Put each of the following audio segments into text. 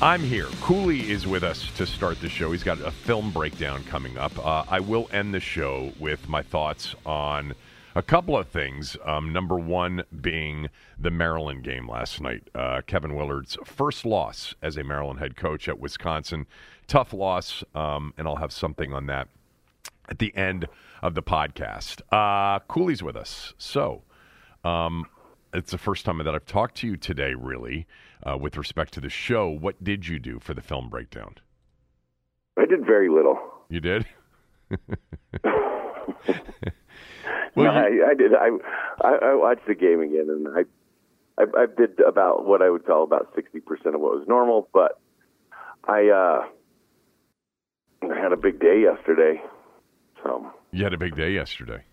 I'm here. Cooley is with us to start the show. He's got a film breakdown coming up. Uh, I will end the show with my thoughts on a couple of things. Um, number one being the Maryland game last night. Uh, Kevin Willard's first loss as a Maryland head coach at Wisconsin. Tough loss, um, and I'll have something on that at the end of the podcast. Uh, Cooley's with us. So, um, it's the first time that I've talked to you today, really, uh, with respect to the show. What did you do for the film breakdown? I did very little. You did? well, no, you... I, I, did. I, I, I watched the game again, and I, I, I did about what I would call about sixty percent of what was normal. But I, uh, I had a big day yesterday. So you had a big day yesterday.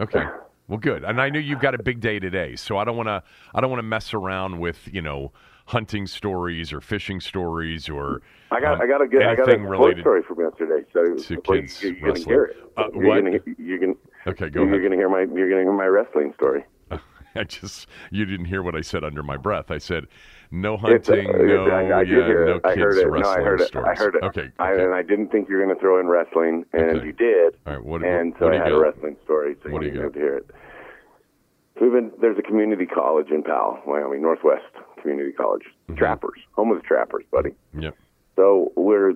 Okay. Well, good. And I know you've got a big day today, so I don't want to. I don't want to mess around with you know hunting stories or fishing stories or. I got. Uh, I got a good. I got a related story from yesterday. So to kids you, are gonna hear it. Uh, you're what? Gonna, you're gonna. Okay, go you're ahead. You're gonna hear my. You're gonna hear my wrestling story. I just you didn't hear what I said under my breath. I said no hunting, uh, no I, I yeah, no I kids heard it. wrestling no, I heard it. stories. I heard it. Okay, I, and I didn't think you were going to throw in wrestling, and Okay. you did. All right, what, and what, so what I had you a wrestling story. So What do you you have got? to hear it. We've been, there's a community college in Powell, Wyoming, Northwest Community College. Mm-hmm. Trappers, home of the Trappers, buddy. Yep. So we're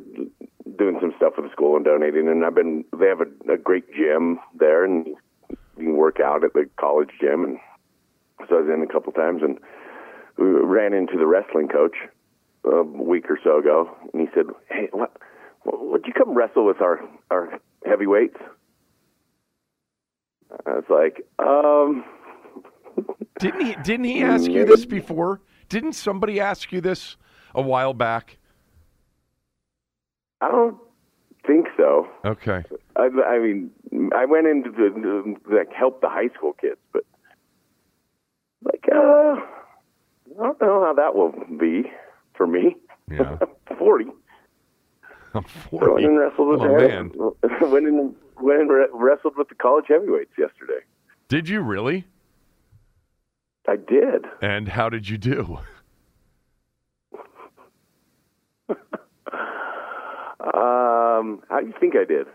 doing some stuff with the school and donating, and I've been. They have a, a great gym there, and you can work out at the college gym. And so I was in a couple times, and we ran into the wrestling coach a week or so ago, and he said, "Hey, what? Would you come wrestle with our our heavyweights?" I was like, um. Didn't he? Didn't he ask you this before? Didn't somebody ask you this a while back? I don't think so. Okay. I, I mean, I went into the, the like help the high school kids, but like, uh, I don't know how that will be for me. Yeah. Forty. I'm So I went 40. and wrestled with Oh, the, man. went and went and re- wrestled with the college heavyweights yesterday. Did you really? I did. And how did you do? Um, how do you think I did?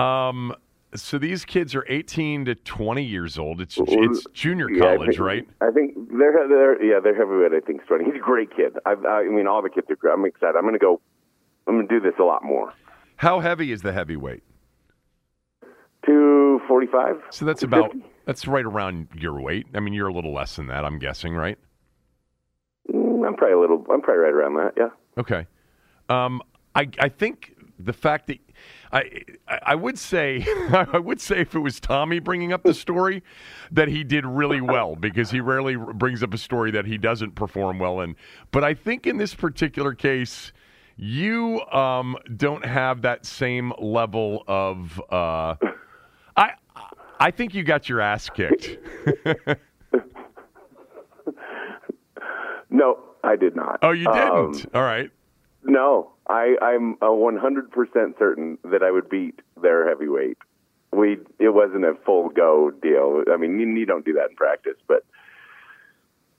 Um, so these kids are 18 to 20 years old. It's it's junior Yeah, I college, think- right? I think they're they're yeah they're heavyweight. I think starting. He's a great kid. I, I mean, all the kids are great. I'm excited. I'm going to go. I'm going to do this a lot more. How heavy is the heavyweight? Two forty-five. So that's about that's right around your weight. I mean, you're a little less than that, I'm guessing, right? Mm, I'm probably a little. I'm probably right around that. Yeah. Okay. Um, I I think the fact that I I would say I would say if it was Tommy bringing up the story that he did really well because he rarely brings up a story that he doesn't perform well in. But I think in this particular case, you um, don't have that same level of. Uh, I think you got your ass kicked. No, I did not. oh, you Um, didn't. All right. no, I, I'm a 100 percent certain that I would beat their heavyweight. We it wasn't a full go deal. I mean, you, you don't do that in practice, but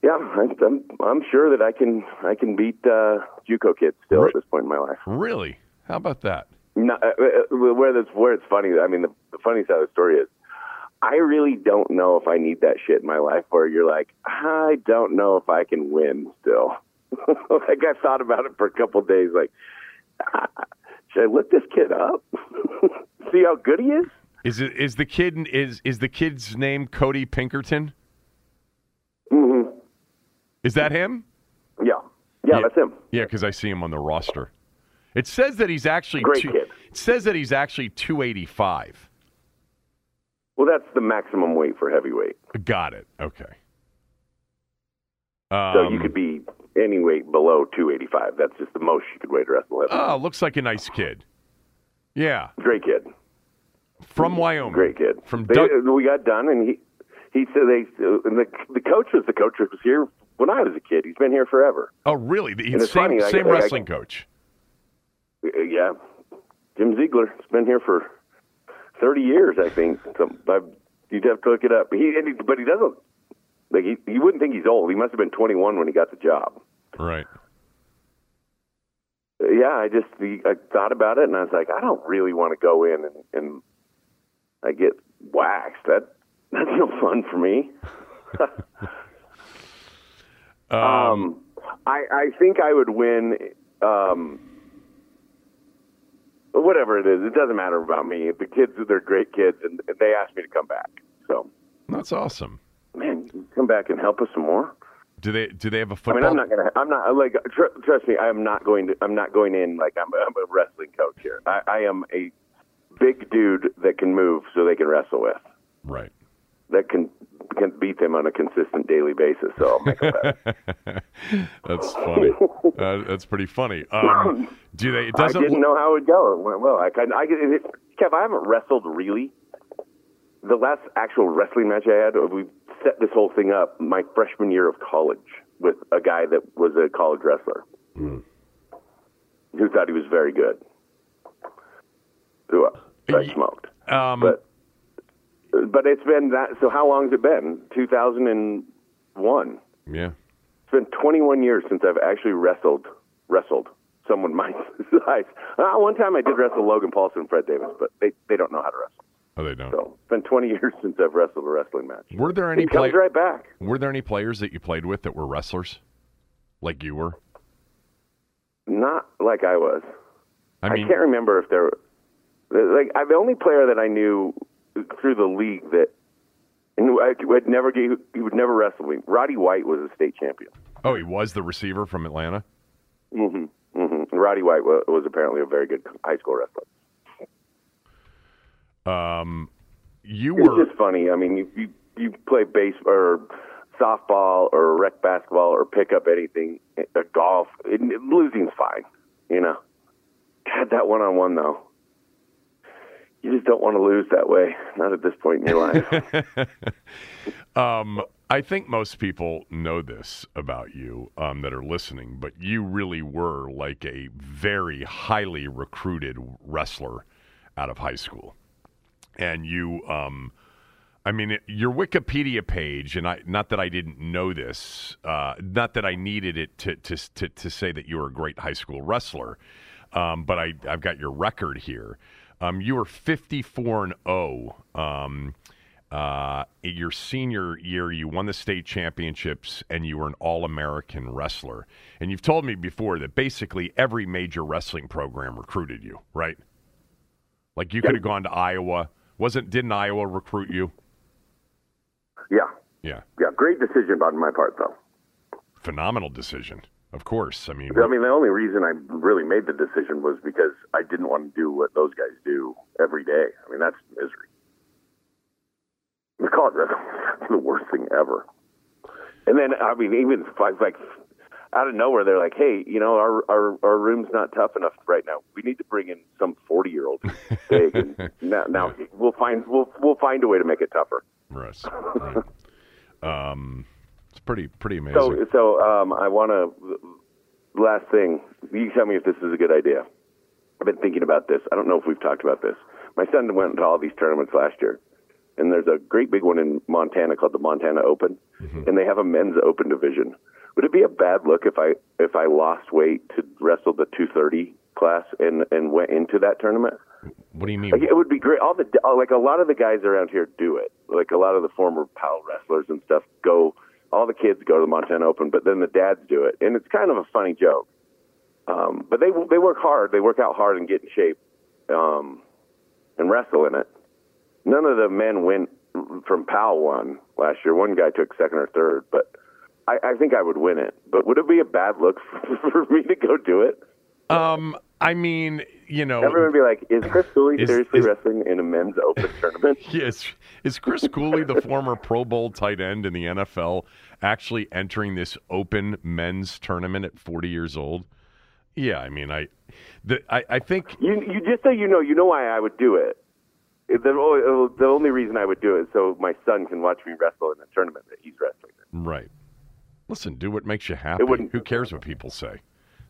yeah, I'm I'm sure that I can I can beat uh, JUCO kids still at this point in my life. Really? How about that? No, uh, uh, where that's where it's funny. I mean, the, the funny side of the story is, I really don't know if I need that shit in my life. Where you're like, I don't know if I can win still. like I thought about it for a couple of days. Like, ah, should I look this kid up? See how good he is? Is it is the kid is is the kid's name Cody Pinkerton? Mm-hmm. Is that him? Yeah. yeah, that's him. Yeah, because I see him on the roster. It says that he's actually Great two, kid. It says that he's actually two eighty five. Well, that's the maximum weight for heavyweight. Got it. Okay. So Um, you could be any weight below 285. That's just the most you could weigh to wrestle. Oh, looks like a nice kid. Yeah, Great kid. from Wyoming. Great kid. From They- we got done, and he he said they and the the coach was the coach that was here when I was a kid. He's been here forever. Oh, really? The same funny, same I- wrestling coach. Uh, Yeah, Jim Ziegler has been here for 30 years, I think. So I, you'd have to look it up. He, and he but he doesn't like he you wouldn't think he's old. He must have been 21 when he got the job. Right. Yeah, I just I thought about it, and I was like, I don't really want to go in and, and I get waxed. That that's no fun for me. um, I I think I would win. Um, whatever it is, it doesn't matter about me. The kids, they're great kids, and they asked me to come back. So, That's awesome. man, come back and help us some more. Do they do they have a I football? mean, I'm not gonna. I'm not like. Tr- trust me, I'm not going to. I'm not going in like I'm, I'm a wrestling coach here. I, I am a big dude that can move, so they can wrestle with. right. That can beat them on a consistent daily basis. So I'll make better. That's funny. uh, that's pretty funny. Um, do they? It I doesn't. didn't know how it would go. It went well. I can. I it, Kev. I haven't wrestled really. The last actual wrestling match I had, we set this whole thing up my freshman year of college with a guy that was a college wrestler Hmm. who thought he was very good. Who I smoked, um, but but it's been that. So how long has it been? Two thousand and one. yeah. It's been 21 years since I've actually wrestled wrestled someone my size. Uh, one time I did wrestle Logan Paulsen and Fred Davis, but they they don't know how to wrestle. Oh, they don't. So it's been 20 years since I've wrestled a wrestling match. Were there any It comes play- right back. Were there any players that you played with that were wrestlers, like you were? Not like I was. I I, can't remember if there. Like I, the only player that I knew through the league that and I would never he would never wrestle me. Roddy White was a state champion. oh, he was the receiver from Atlanta. hmm hmm Roddy White was, was apparently a very good high school wrestler. Um, you It's were just funny. I mean, you you, you play base or softball or rec basketball or pick up anything, uh, golf. It, losing's fine, you know. God, that one on one though. You just don't want to lose that way. Not at this point in your life. Um, I think most people know this about you um, that are listening, but you really were like a very highly recruited wrestler out of high school, and you. Um, I mean, it, your Wikipedia page, and I not that I didn't know this, uh, not that I needed it to, to to to say that you were a great high school wrestler, um, but I I've got your record here. Um, you were fifty four and zero. Um, uh, your senior year, you won the state championships and you were an All American wrestler. And you've told me before that basically every major wrestling program recruited you, right? Like you could have gone to Iowa. Wasn't didn't Iowa recruit you? yeah, Yeah, yeah. Great decision on my part, though. phenomenal decision. Of course. I mean, I mean, the only reason I really made the decision was because I didn't want to do what those guys do every day. I mean, that's misery. The college that's the worst thing ever. And then, I mean, even like out of nowhere, they're like, "Hey, you know, our our our room's not tough enough right now. We need to bring in some forty year old big." And now, now we'll find we'll we'll find a way to make it tougher. Russ, right. um, it's pretty pretty amazing. So, so um, I want to. Last thing, you tell me if this is a good idea. I've been thinking about this. I don't know if we've talked about this. My son went to all these tournaments last year, and there's a great big one in Montana called the Montana Open, and they have a men's open division. Would it be a bad look if I if I lost weight to wrestle the 230 class and and went into that tournament? What do you mean? Like, it would be great. All the like a lot of the guys around here do it. Like a lot of the former Powell wrestlers and stuff go. All the kids go to the Montana Open, but then the dads do it, and it's kind of a funny joke. Um, but they they work hard. They work out hard and get in shape, um, and wrestle in it. None of the men went from Powell won last year. One guy took second or third, but I, I think I would win it. But would it be a bad look for me to go do it? Um, I mean, you know, Everyone would be like, "Is Chris Cooley Is- seriously is- wrestling in a men's open tournament?" Yes. Is Chris Cooley, the former Pro Bowl tight end in the NFL, actually entering this open men's tournament at 40 years old? Yeah, I mean, I, the, I, I think You, you just so you know, you know why I would do it. The, o- the only reason I would do it is so my son can watch me wrestle in a tournament that he's wrestling in. right. Listen, do what makes you happy. Who cares what people say?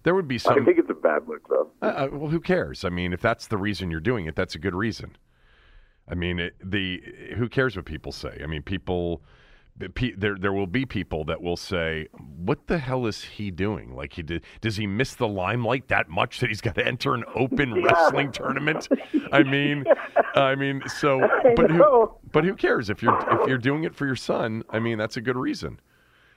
There would be some. I think it's a bad look, though. Uh, uh, well, who cares? I mean, if that's the reason you're doing it, that's a good reason. I mean, it, the who cares what people say? I mean, people. There, there will be people that will say, "What the hell is he doing? Like he did? Does he miss the limelight that much that he's got to enter an open wrestling tournament? I mean, I mean, so, but who, but who cares if you're if you're doing it for your son? I mean, that's a good reason.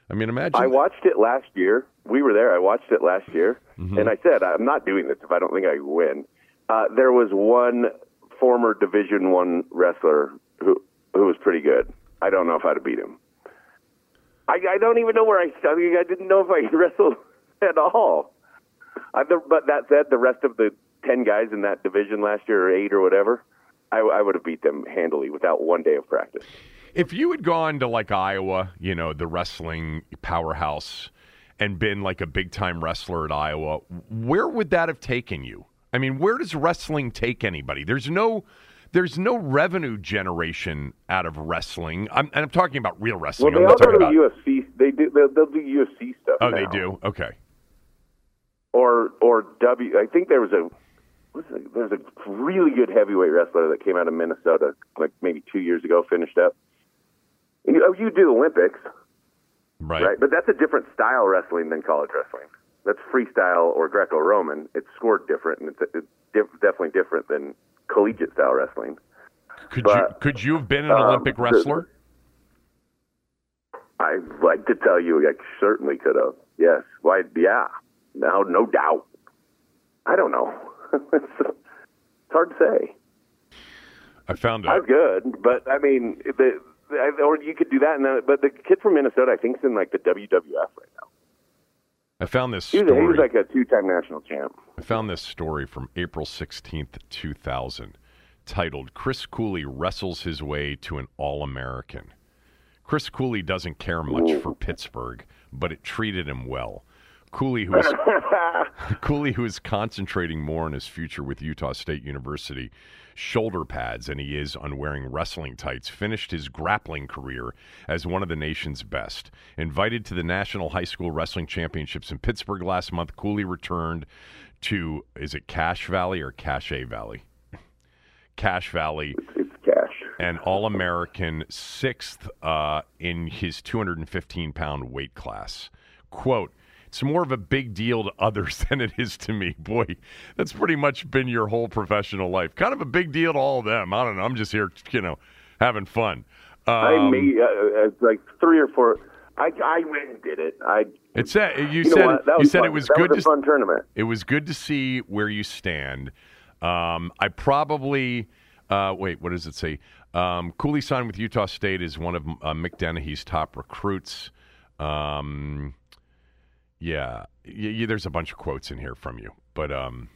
I mean, imagine. I watched it last year. We were there. I watched it last year, and I said, "I'm not doing this if I don't think I win." Uh, there was one former Division One wrestler who who was pretty good. I don't know if I'd have beat him. I, I don't even know where I started. I didn't know if I wrestled at all. I, the, but that said, the rest of the ten guys in that division last year, or eight or whatever, I, I would have beat them handily without one day of practice. If you had gone to like Iowa, you know, the wrestling powerhouse, and been like a big time wrestler at Iowa, where would that have taken you? I mean, where does wrestling take anybody? There's no there's no revenue generation out of wrestling. I'm, and I'm talking about real wrestling. Well, they I'm all go to about. UFC. They do. They'll, they'll do UFC stuff. Oh, they do. Okay. or or W. I think there was a what's it, there was a really good heavyweight wrestler that came out of Minnesota like maybe two years ago, finished up. You, oh, you do Olympics, Right. right? But that's a different style wrestling than college wrestling. That's freestyle or Greco-Roman. It's scored different, and it's, it's diff- definitely different than collegiate style wrestling. Could you could you have been an um, Olympic wrestler? I'd like to tell you, I certainly could have. Yes. Why? Yeah. No, no doubt. I don't know. it's, it's hard to say. I found I'm good, but I mean, the or you could do that. And then, but the kid from Minnesota, I think, is in like the WWF right now. I found this He was, he was like a two-time national champ. I found this story from April 16th, 2000, titled Chris Cooley Wrestles His Way to an All American. Chris Cooley doesn't care much for Pittsburgh, but it treated him well. Cooley, who is Cooley, who is concentrating more on his future with Utah State University, shoulder pads, and he is on wearing wrestling tights, finished his grappling career as one of the nation's best. Invited to the National High School Wrestling Championships in Pittsburgh last month, Cooley returned to, is it Cache Valley or Cache Valley? Cache Valley It's cash. an All American sixth uh, in his 215 pound weight class. Quote, it's more of a big deal to others than it is to me. Boy, that's pretty much been your whole professional life. Kind of a big deal to all of them. I don't know. I'm just here, you know, having fun. Um, I made uh, uh, like three or four. I I went and did it. I it said you, you said? That you said fun. it was that good Was to fun tournament. it was good to see where you stand. Um, I probably uh, wait. What does it say? Um, Cooley signed with Utah State is one of uh, Mick Dennehy's top recruits. Um, yeah, y- y- there's a bunch of quotes in here from you, but um,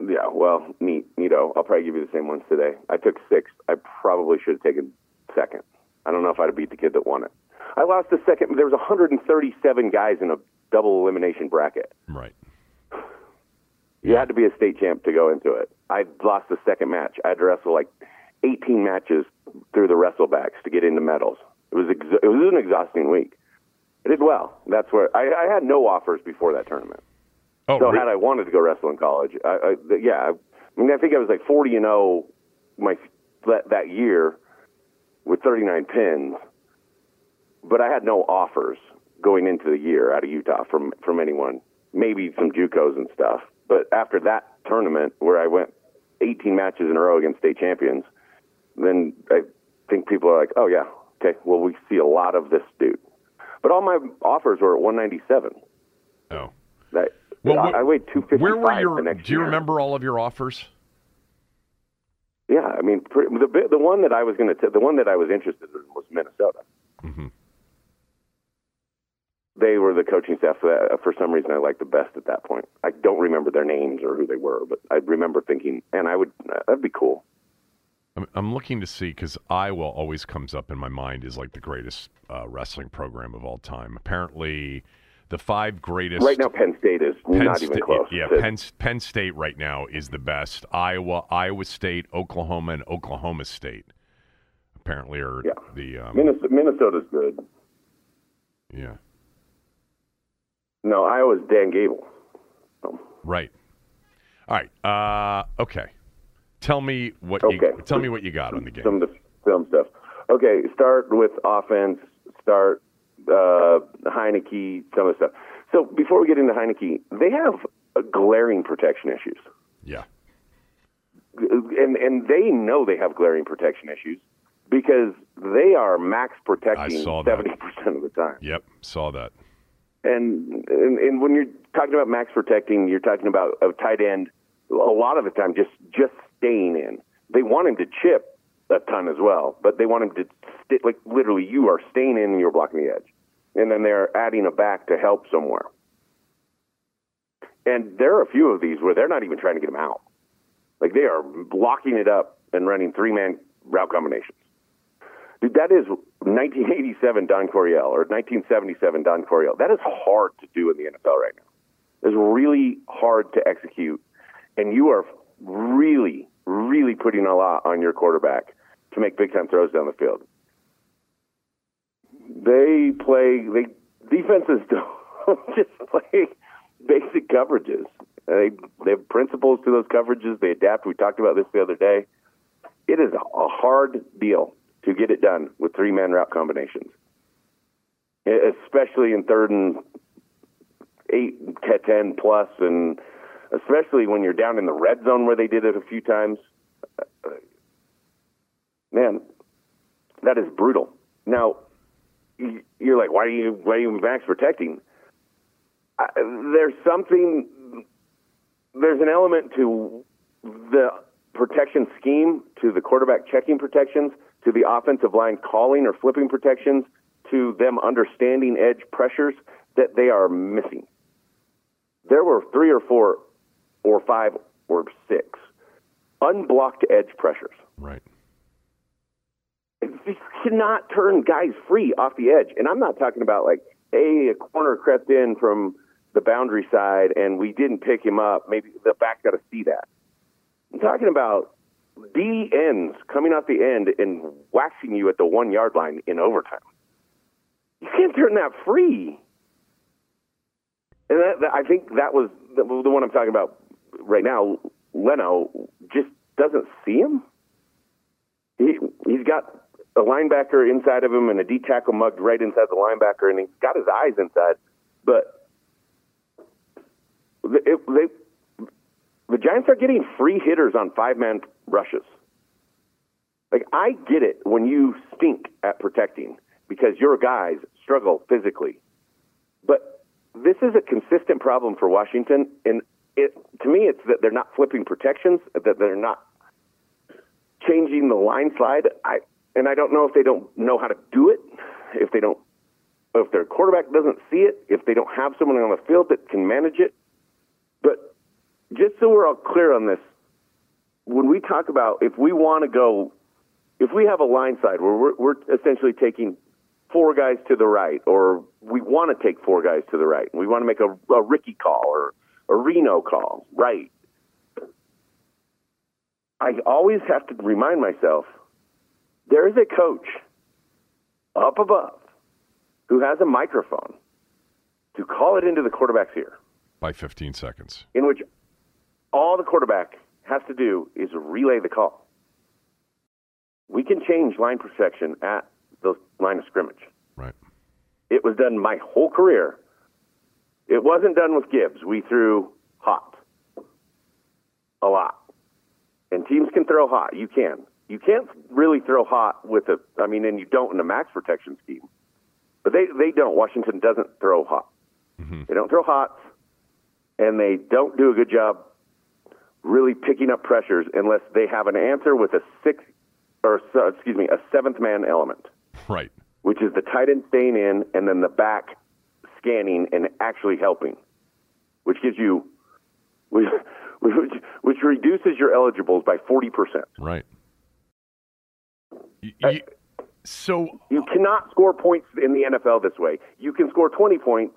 Yeah. Well, neat, neato. I'll probably give you the same ones today. I took sixth. I probably should have taken second. I don't know if I'd have beat the kid that won it. I lost the second. There was 137 guys in a double elimination bracket. right. You had to be a state champ to go into it. I lost the second match. I had to wrestle like 18 matches through the wrestlebacks to get into medals. It was ex- it was an exhausting week. I did well. That's where I, I had no offers before that tournament. Oh, So had I wanted to go wrestle in college, I, I, yeah, I, I mean, I think I was like 40 and 0 my that, that year, with 39 pins, but I had no offers going into the year out of Utah from from anyone. Maybe some JUCOs and stuff, but after that tournament where I went 18 matches in a row against state champions, then I think people are like, oh yeah, okay, well we see a lot of this dude. But all my offers were at 197. Oh. That well, I, I weighed 255 where were your, the next Do you year. remember all of your offers? Yeah, I mean, the the one that I was going to the one that I was interested in was Minnesota. Mm-hmm. They were the coaching staff that, for some reason, I liked the best at that point. I don't remember their names or who they were, but I remember thinking, and I would that'd be cool. I'm, I'm looking to see because Iowa always comes up in my mind is like the greatest uh, wrestling program of all time. Apparently, the five greatest. Right now, Penn State is Penn not Sta- even close. Yeah, Penn, Penn State right now is the best. Iowa, Iowa State, Oklahoma, and Oklahoma State apparently are Yeah. the. Um, Minnesota, Minnesota's good. yeah, No, Iowa's Dan Gable. right. All right. Uh, okay. Tell me what Okay. you tell me what you got on the game. Some of the film stuff. Okay, start with offense. Start uh, Heinicke. Some of the stuff. So before we get into Heinicke, they have glaring protection issues. yeah. and and they know they have glaring protection issues because they are max protecting seventy percent of the time. Yep. Saw that. And, and and when you're talking about max protecting, you're talking about a tight end. A lot of the time, just just staying in. They want him to chip a ton as well, but they want him to like literally. You are staying in, and you're blocking the edge, and then they're adding a back to help somewhere. And there are a few of these where they're not even trying to get him out. Like they are blocking it up and running three man route combinations. Dude, that is 1987 Don Coryell or 1977 Don Coryell. That is hard to do in the NFL right now. It's really hard to execute, and you are really, really putting a lot on your quarterback to make big time throws down the field. They play. They defenses don't just play basic coverages. They they have principles to those coverages. They adapt. We talked about this the other day. It is a, hard deal to get it done with three man route combinations, especially in third and eight, te- ten plus, and especially when you're down in the red zone where they did it a few times. Man, that is brutal. Now, you're like, why are you why are you max protecting? There's something. There's an element to the protection scheme, to the quarterback checking protections, to the offensive line calling or flipping protections, to them understanding edge pressures that they are missing. There were three or four, or five or six unblocked edge pressures. Right. You cannot turn guys free off the edge. And I'm not talking about like, hey, a corner crept in from the boundary side and we didn't pick him up. Maybe the back got to see that. I'm talking about D ends coming off the end and waxing you at the one yard line in overtime. You can't turn that free. And that, that, I think that was the, the one I'm talking about right now. Leno just doesn't see him. He he's got a linebacker inside of him and a D tackle mugged right inside the linebacker, and he's got his eyes inside. But it, they, the Giants are getting free hitters on five man rushes. Like I get it when you stink at protecting because your guys struggle physically, but this is a consistent problem for Washington, and it to me it's that they're not flipping protections, that they're not changing the line slide. I and I don't know if they don't know how to do it, if they don't, if their quarterback doesn't see it, if they don't have someone on the field that can manage it. But just so we're all clear on this, when we talk about if we want to go, if we have a line side where we're, we're essentially taking four guys to the right, or we want to take four guys to the right, and we want to make a, a Ricky call or a Reno call, right? I always have to remind myself there is a coach up above who has a microphone to call it into the quarterback's ear, By 15 seconds. in which all the quarterback has to do is relay the call. we can change line protection at the line of scrimmage. Right. It was done my whole career. It wasn't done with Gibbs. We threw hot a lot. And teams can throw hot. You can. You can't really throw hot with a, I mean, and you don't in a max protection scheme. But they, they don't. Washington doesn't throw hot. Mm-hmm. They don't throw hot, and they don't do a good job really picking up pressures unless they have an answer with a six, or excuse me, a seventh man element Right. which is the tight end staying in and then the back scanning and actually helping, which gives you, which, which, which reduces your eligibles by 40%. Right. Uh, y- so You cannot score points in the NFL this way. You can score 20 points.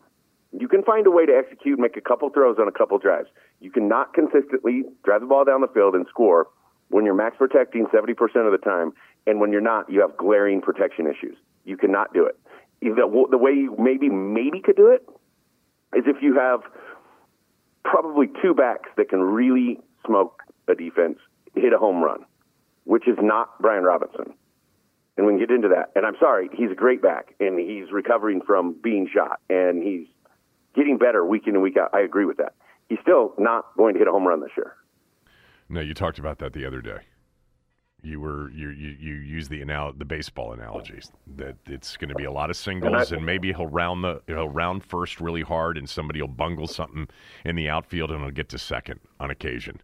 You can find a way to execute, make a couple throws on a couple drives. You cannot consistently drive the ball down the field and score when you're max protecting 70% of the time, and when you're not, you have glaring protection issues. You cannot do it. The, the way you maybe maybe could do it is if you have probably two backs that can really smoke a defense, hit a home run, which is not Brian Robinson and we can get into that. And I'm sorry, he's a great back, and he's recovering from being shot, and he's getting better week in and week out. I agree with that. He's still not going to hit a home run this year. no, you talked about that the other day. You were you you, you used the anal- the baseball analogies that it's going to be a lot of singles and, maybe he'll round the he'll round first really hard and somebody will bungle something in the outfield and he'll get to second on occasion.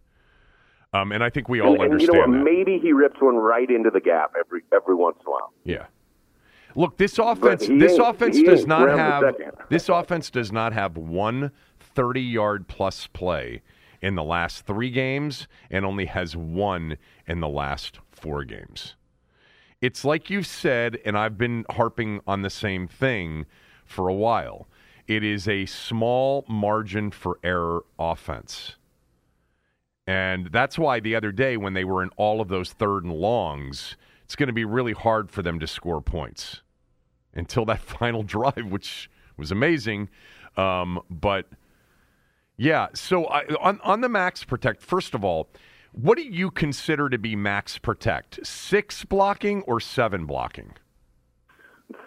Um, and I think we all and, and you understand know what? that. Maybe he rips one right into the gap every every once in a while. Yeah. Look, this offense this offense does not have this offense does not have one 30-yard plus play in the last 3 games and only has one in the last 4 games. It's like you've said and I've been harping on the same thing for a while. It is a small margin for error offense. And that's why the other day, when they were in all of those third and longs, it's going to be really hard for them to score points until that final drive, which was amazing. Um, but yeah, so I, on on the max protect, first of all, what do you consider to be max protect? Six blocking or seven blocking?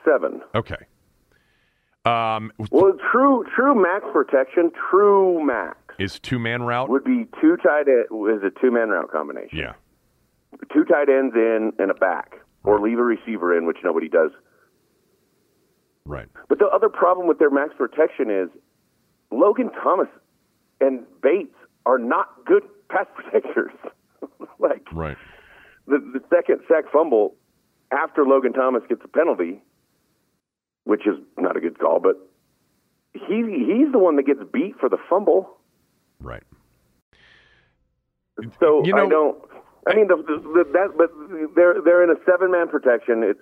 Seven. Okay. Um, Well, true true max protection, true max is two man route? would be two tight end is a two man route combination. Yeah. Two tight ends in and a back, or leave a receiver in, which nobody does. Right. But the other problem with their max protection is Logan Thomas and Bates are not good pass protectors. like Right. the, the second sack fumble after Logan Thomas gets a penalty, which is not a good call, but he he's the one that gets beat for the fumble. Right. So You know- I don't. I mean, the, the, the, that, but they're they're in a seven man protection. It's.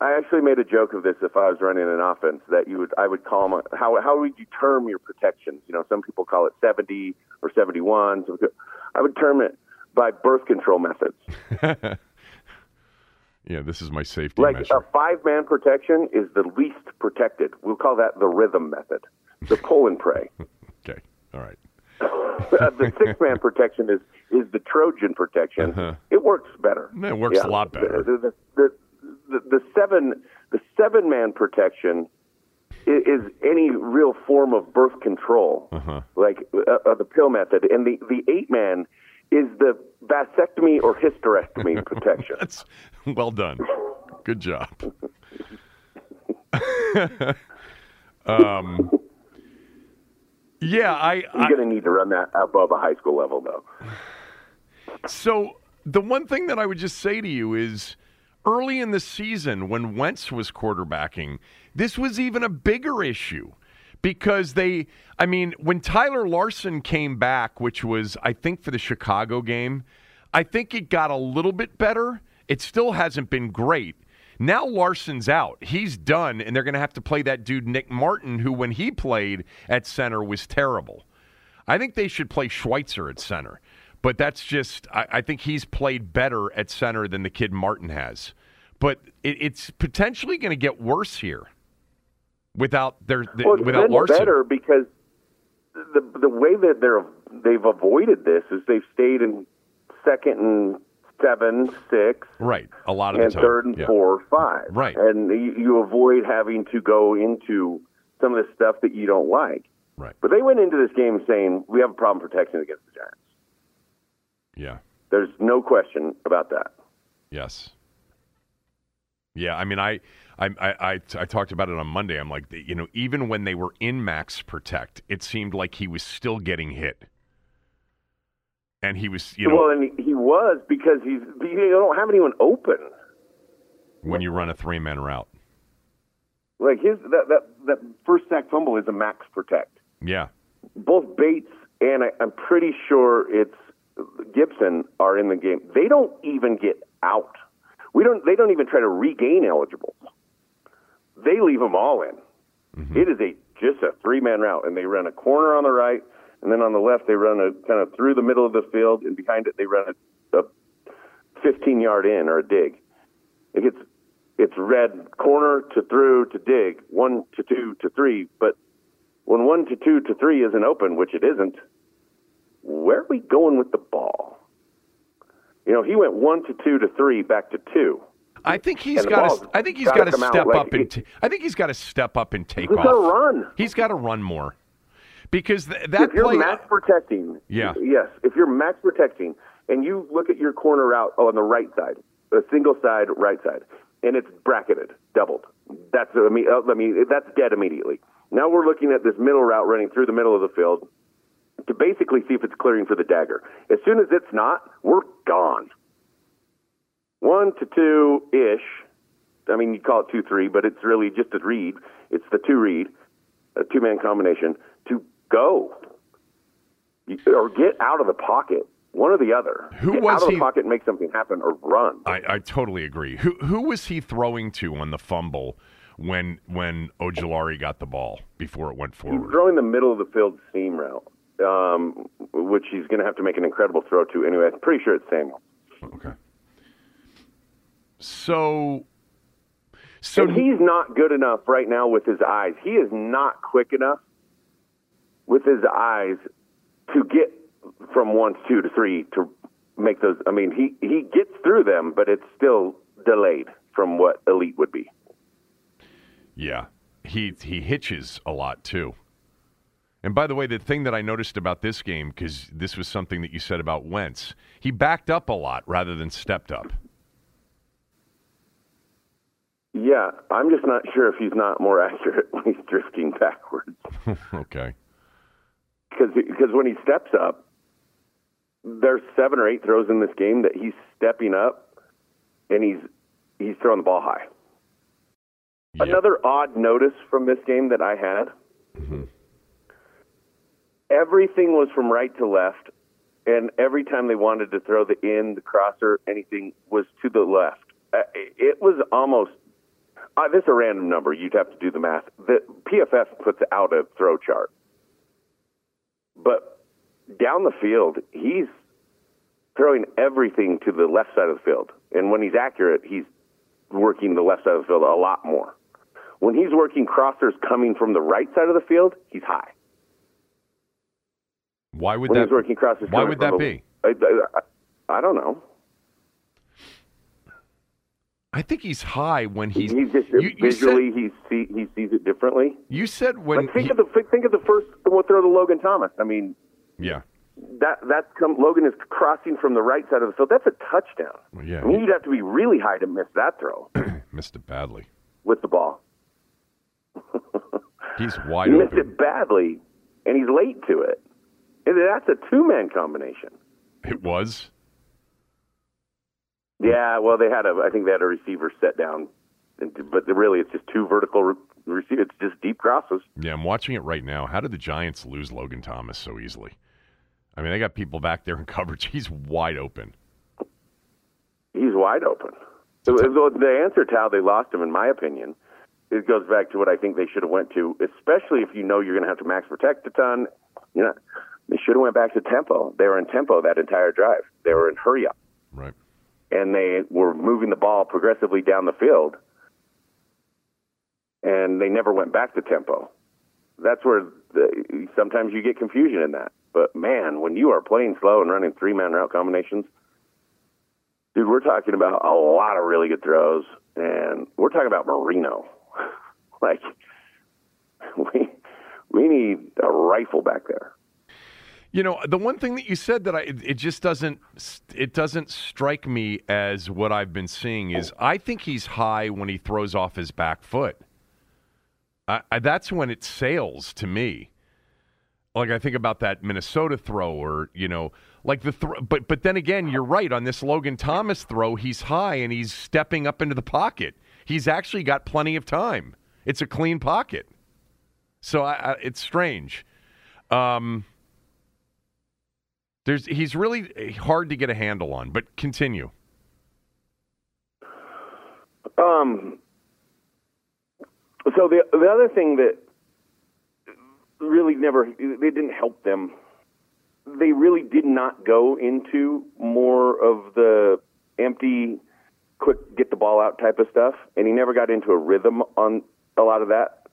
I actually made a joke of this if I was running an offense that you would I would call them how how would you term your protections? You know, some people call it seventy or seventy one. So I would term it by birth control methods. Yeah, this is my safety Like measure. a five man protection is the least protected. We'll call that the rhythm method, the pull and pray. Okay. All right. Uh, the six man protection is is the Trojan protection. Uh-huh. It works better. It works a lot better. The, the, the, the, the seven the seven man protection is, is any real form of birth control, Uh-huh. like uh, uh, the pill method, and the the eight man is the vasectomy or hysterectomy protection. That's well done. Good job. um, yeah, I, You're going to need to run that above a high school level, though. so the one thing that I would just say to you is early in the season when Wentz was quarterbacking, this was even a bigger issue because they I mean, when Tyler Larsen came back, which was I think for the Chicago game, I think it got a little bit better. It still hasn't been great. Now Larsen's out. He's done, and they're going to have to play that dude Nick Martin, who when he played at center was terrible. I think they should play Schweitzer at center, but that's just I, I think he's played better at center than the kid Martin has. But it, it's potentially going to get worse here without their the, Well, without Larsen. better because the the way that they're they've avoided this is they've stayed in second and seven, six, Right. A lot of the and time. third and Yeah. four, five. Right. And you, you avoid having to go into some of the stuff that you don't like. Right. But they went into this game saying we have a problem protecting against the Giants. Yeah. There's no question about that. Yes. Yeah, I mean, I, I, I, I, talked about it on Monday. I'm like, you know, even when they were in max protect, it seemed like he was still getting hit, and he was, you know, well, and he, he was because he's you don't have anyone open. when you run a three man route. Like his that that that first sack fumble is a max protect. Yeah. Both Bates and I, I'm pretty sure it's Gibson are in the game. They don't even get out. We don't. They don't even try to regain eligible. They leave them all in. Mm-hmm. It is a just a three man route, and they run a corner on the right, and then on the left they run a kind of through the middle of the field, and behind it they run a, a 15 yard in or a dig. It gets it's red corner to through to dig one to two to three, but when one to two to three isn't open, which it isn't, where are we going with the ball? You know, he went one to two to three back to two. I think he's got. I think he's got to come out step like up and. T- I think he's got to step up and take He's off. got to run. He's got to run more, because th- that if you're play. max protecting, Yeah. yes, if you're max protecting, and you look at your corner route on the right side, a single side right side, and it's bracketed, doubled. That's I mean, uh, I mean that's dead immediately. Now we're looking at this middle route running through the middle of the field to basically see if it's clearing for the dagger. As soon as it's not, we're gone. One to two ish. I mean, you call it two three, but it's really just a read. It's the two read, a two man combination to go or get out of the pocket. One or the other. Who get was out of he- the pocket and make something happen, or run. I, I totally agree. Who who was he throwing to on the fumble when when Ojulari got the ball before it went forward? throwing the middle of the field seam route, um, which he's going to have to make an incredible throw to anyway. I'm pretty sure it's Samuel. Okay. So, so and he's not good enough right now with his eyes. He is not quick enough with his eyes to get from one to two to three to make those. I mean, he he gets through them, but it's still delayed from what elite would be. yeah, he he hitches a lot too. And by the way, the thing that I noticed about this game, because this was something that you said about Wentz, he backed up a lot rather than stepped up. Yeah, I'm just not sure if he's not more accurate when he's drifting backwards. okay. because when he steps up, there's seven or eight throws in this game that he's stepping up, and he's he's throwing the ball high. Yeah. Another odd notice from this game that I had: mm-hmm. Everything was from right to left, and every time they wanted to throw the in, the crosser, anything was to the left. Uh, It was almost. Uh, this is a random number. You'd have to do the math. The PFF puts out a throw chart but down the field, he's throwing everything to the left side of the field. And when he's accurate, he's working the left side of the field a lot more. When he's working crossers coming from the right side of the field, he's high. Why would When that? working crossers, why would that be? I, I, I don't know. I think he's high when he's. He's just you, you visually said, he see, he sees it differently. you said when. Like think he- of the think of the first throw to Logan Thomas. I mean, yeah. that that's come. Logan is crossing from the right side of the field. That's a touchdown. Well, yeah, I mean, he- you'd have to be really high to miss that throw Missed it badly. with the ball. He's He wide missed open. it badly, and he's late to it. And that's a two-man combination. It was. Yeah, well, they had a. I think they had a receiver set down, and- but really, it's just two vertical re- receivers. It's just deep crosses. Yeah, I'm watching it right now. How did the Giants lose Logan Thomas so easily? I mean, they got people back there in coverage. He's wide open. He's wide open. So the the answer to how they lost him, in my opinion, it goes back to what I think they should have went to, especially if you know you're going to have to max protect a ton. You know, they should have went back to tempo. They were in tempo that entire drive. They were in hurry up. Right. and they were moving the ball progressively down the field, and they never went back to tempo. That's where the, sometimes you get confusion in that. But man, when you are playing slow and running three man route combinations, Dude, we're talking about a lot of really good throws, and we're talking about Marino. like, we we need a rifle back there. You know, the one thing that you said that I it, just doesn't it doesn't strike me as what I've been seeing is I think he's high when he throws off his back foot. I, I, that's when it sails to me. Like I think about that Minnesota throw, or you know, like the throw. But but then again, you're right on this Logan Thomas throw. He's high and he's stepping up into the pocket. He's actually got plenty of time. It's a clean pocket. So I, it's strange. Um, there's he's really hard to get a handle on, but continue. Um. So the the other thing that really never they didn't help them. They really did not go into more of the empty, quick get the ball out type of stuff, and he never got into a rhythm on a lot of that.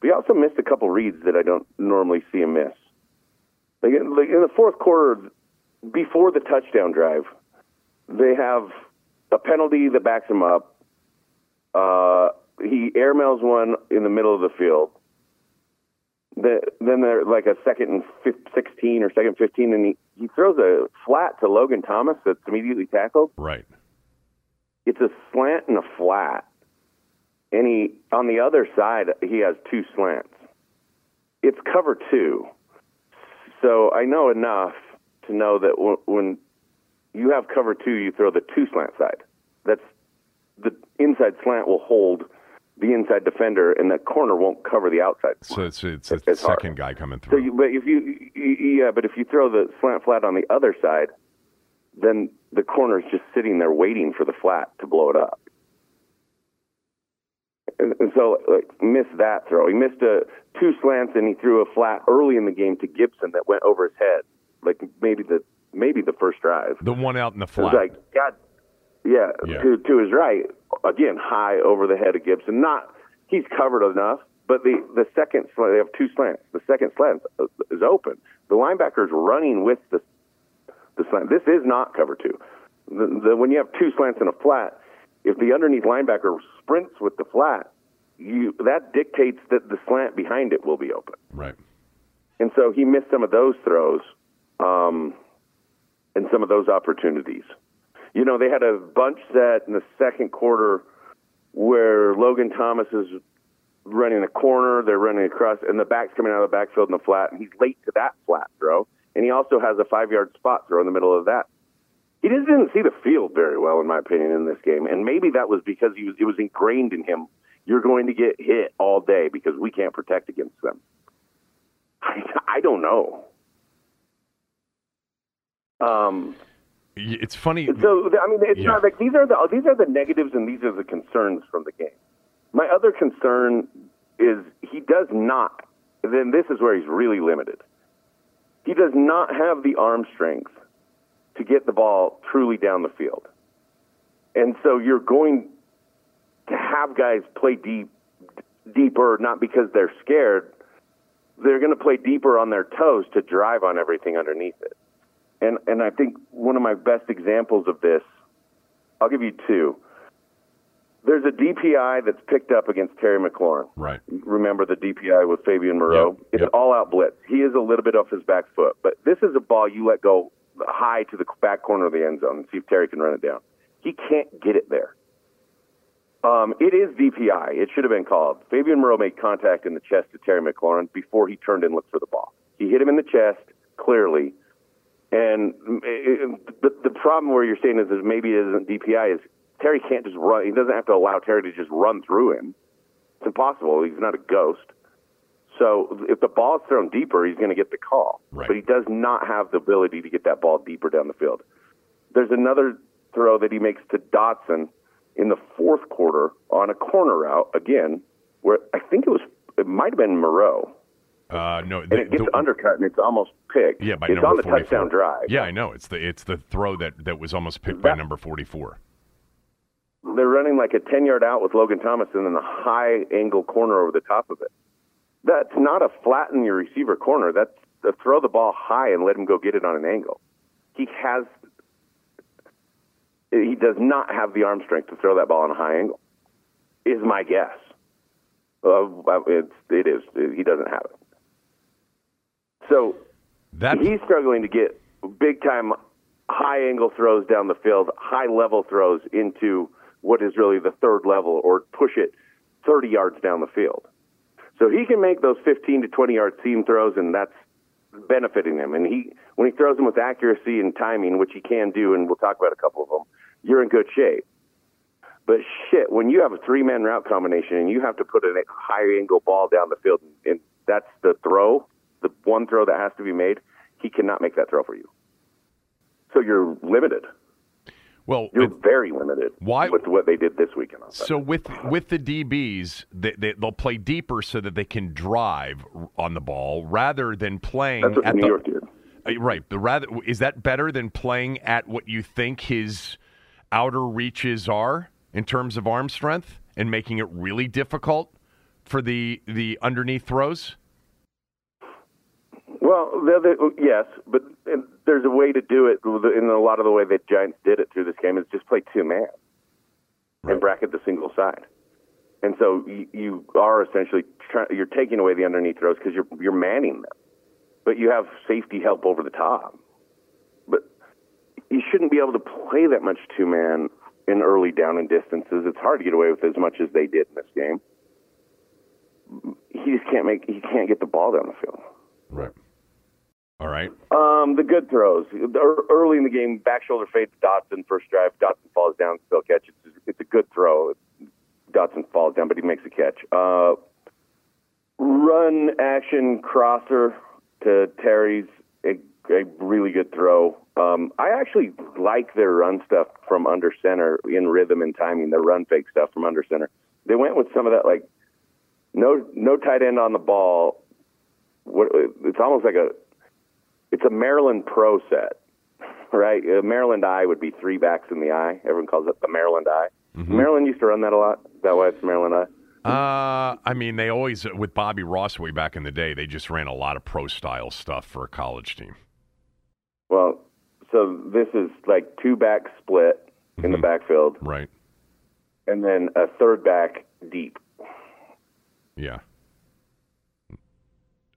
But he also missed a couple reads that I don't normally see him miss. Like in, like in the fourth quarter, before the touchdown drive, they have a penalty that backs him up. Uh, he airmails one in the middle of the field. The, then they're like a second and 16 or second 15, and he, he throws a flat to Logan Thomas that's immediately tackled. Right. It's a slant and a flat. And he, on the other side, he has two slants. It's cover two. So I know enough to know that w- when you have cover two, you throw the two slant side. That's the inside slant will hold the inside defender, and that corner won't cover the outside. So it's it's a it's second hard. guy coming through. So, you, but if you yeah, but if you throw the slant flat on the other side, then the corner is just sitting there waiting for the flat to blow it up. And, and so, like, missed that throw. He missed a two slants, and he threw a flat early in the game to Gibson that went over his head like maybe the maybe the first drive. The one out in the flat. like God, yeah, yeah. To to his right, again high over the head of Gibson. Not he's covered enough, but the the second slant they have two slants. The second slant is open. The linebacker's running with the the slant. This is not cover two. The, the, when you have two slants in a flat, if the underneath linebacker sprints with the flat, you that dictates that the slant behind it will be open. Right. And so he missed some of those throws um, and some of those opportunities. You know, they had a bunch set in the second quarter where Logan Thomas is running a corner, they're running across, and the back's coming out of the backfield in the flat, and he's late to that flat throw. And he also has a five yard spot throw in the middle of that. He just didn't see the field very well, in my opinion, in this game. And maybe that was because he was, it was ingrained in him. You're going to get hit all day because we can't protect against them. I, I don't know. Um, it's funny. So I mean, it's yeah. not like these are the these are the negatives and these are the concerns from the game. My other concern is he does not. Then this is where he's really limited. He does not have the arm strength to get the ball truly down the field, and so you're going to have guys play deep, deeper, not because they're scared. They're going to play deeper on their toes to drive on everything underneath it. And and I think one of my best examples of this, I'll give you two. There's a DPI that's picked up against Terry McLaurin. Right. Remember the DPI with Fabian Moreau? Yep. It's yep. all out blitz. He is a little bit off his back foot, but this is a ball you let go high to the back corner of the end zone and see if Terry can run it down. He can't get it there. Um, it is DPI. It should have been called. Fabian Moreau made contact in the chest to Terry McLaurin before he turned and looked for the ball. He hit him in the chest, clearly. And the, the problem where you're saying is that maybe it isn't DPI is Terry can't just run. He doesn't have to allow Terry to just run through him. It's impossible. He's not a ghost. So if the ball is thrown deeper, he's going to get the call. Right. But he does not have the ability to get that ball deeper down the field. There's another throw that he makes to Dotson in the fourth quarter on a corner route again, where I think it was it might have been Moreau uh, no, and it gets the, undercut and it's almost picked. Yeah, by it's number on the 44. touchdown drive. Yeah, I know. It's the it's the throw that, that was almost picked that, by number forty four. They're running like a ten yard out with Logan Thomas and then a high angle corner over the top of it. That's not a flatten your receiver corner. That's to throw the ball high and let him go get it on an angle. He has he does not have the arm strength to throw that ball on a high angle. Is my guess. Uh, it's, it is. He doesn't have it. So That he's struggling to get big time high angle throws down the field, high level throws into what is really the third level, or push it 30 yards down the field. So he can make those 15 to 20 yard seam throws, and that's benefiting him. And he, when he throws them with accuracy and timing, which he can do, and we'll talk about a couple of them, you're in good shape. But shit, when you have a three man route combination and you have to put a high angle ball down the field, and that's the throw, the one throw that has to be made, he cannot make that throw for you. So you're limited. well, You're it- very limited Why- with what they did this weekend. On so with with the DBs, they, they, they'll play deeper so that they can drive on the ball rather than playing That's what at New the York did. Uh, Right. The rather is that better than playing at what you think his outer reaches are in terms of arm strength and making it really difficult for the the underneath throws? Well, the other, yes, but and there's a way to do it in a lot of the way that Giants did it through this game is just play two man and bracket the single side. And so you, you are essentially try, you're taking away the underneath throws because you're you're manning them, but you have safety help over the top. You shouldn't be able to play that much two man in early down and distances. It's hard to get away with as much as they did in this game. He just can't make he can't get the ball down the field. Right. All right. Um, the good throws early in the game, back shoulder fade to Dotson first drive. Dotson falls down, still catch. It's, it's a good throw. Dotson falls down, but he makes a catch. Uh, run action crosser to Terry's a, a really good throw. Um, I actually like their run stuff from under center in rhythm and timing. Their run fake stuff from under center. They went with some of that like no no tight end on the ball. What it's almost like a it's a Maryland Pro set, right? A Maryland I would be three backs in the eye. Everyone calls it the Maryland I. Maryland used to run that a lot. Is that why it's Maryland I? Uh, I mean, they always with Bobby Ross way back in the day, they just ran a lot of pro style stuff for a college team. Well, so this is like two back split in the backfield, Right. and then a third back deep. Yeah.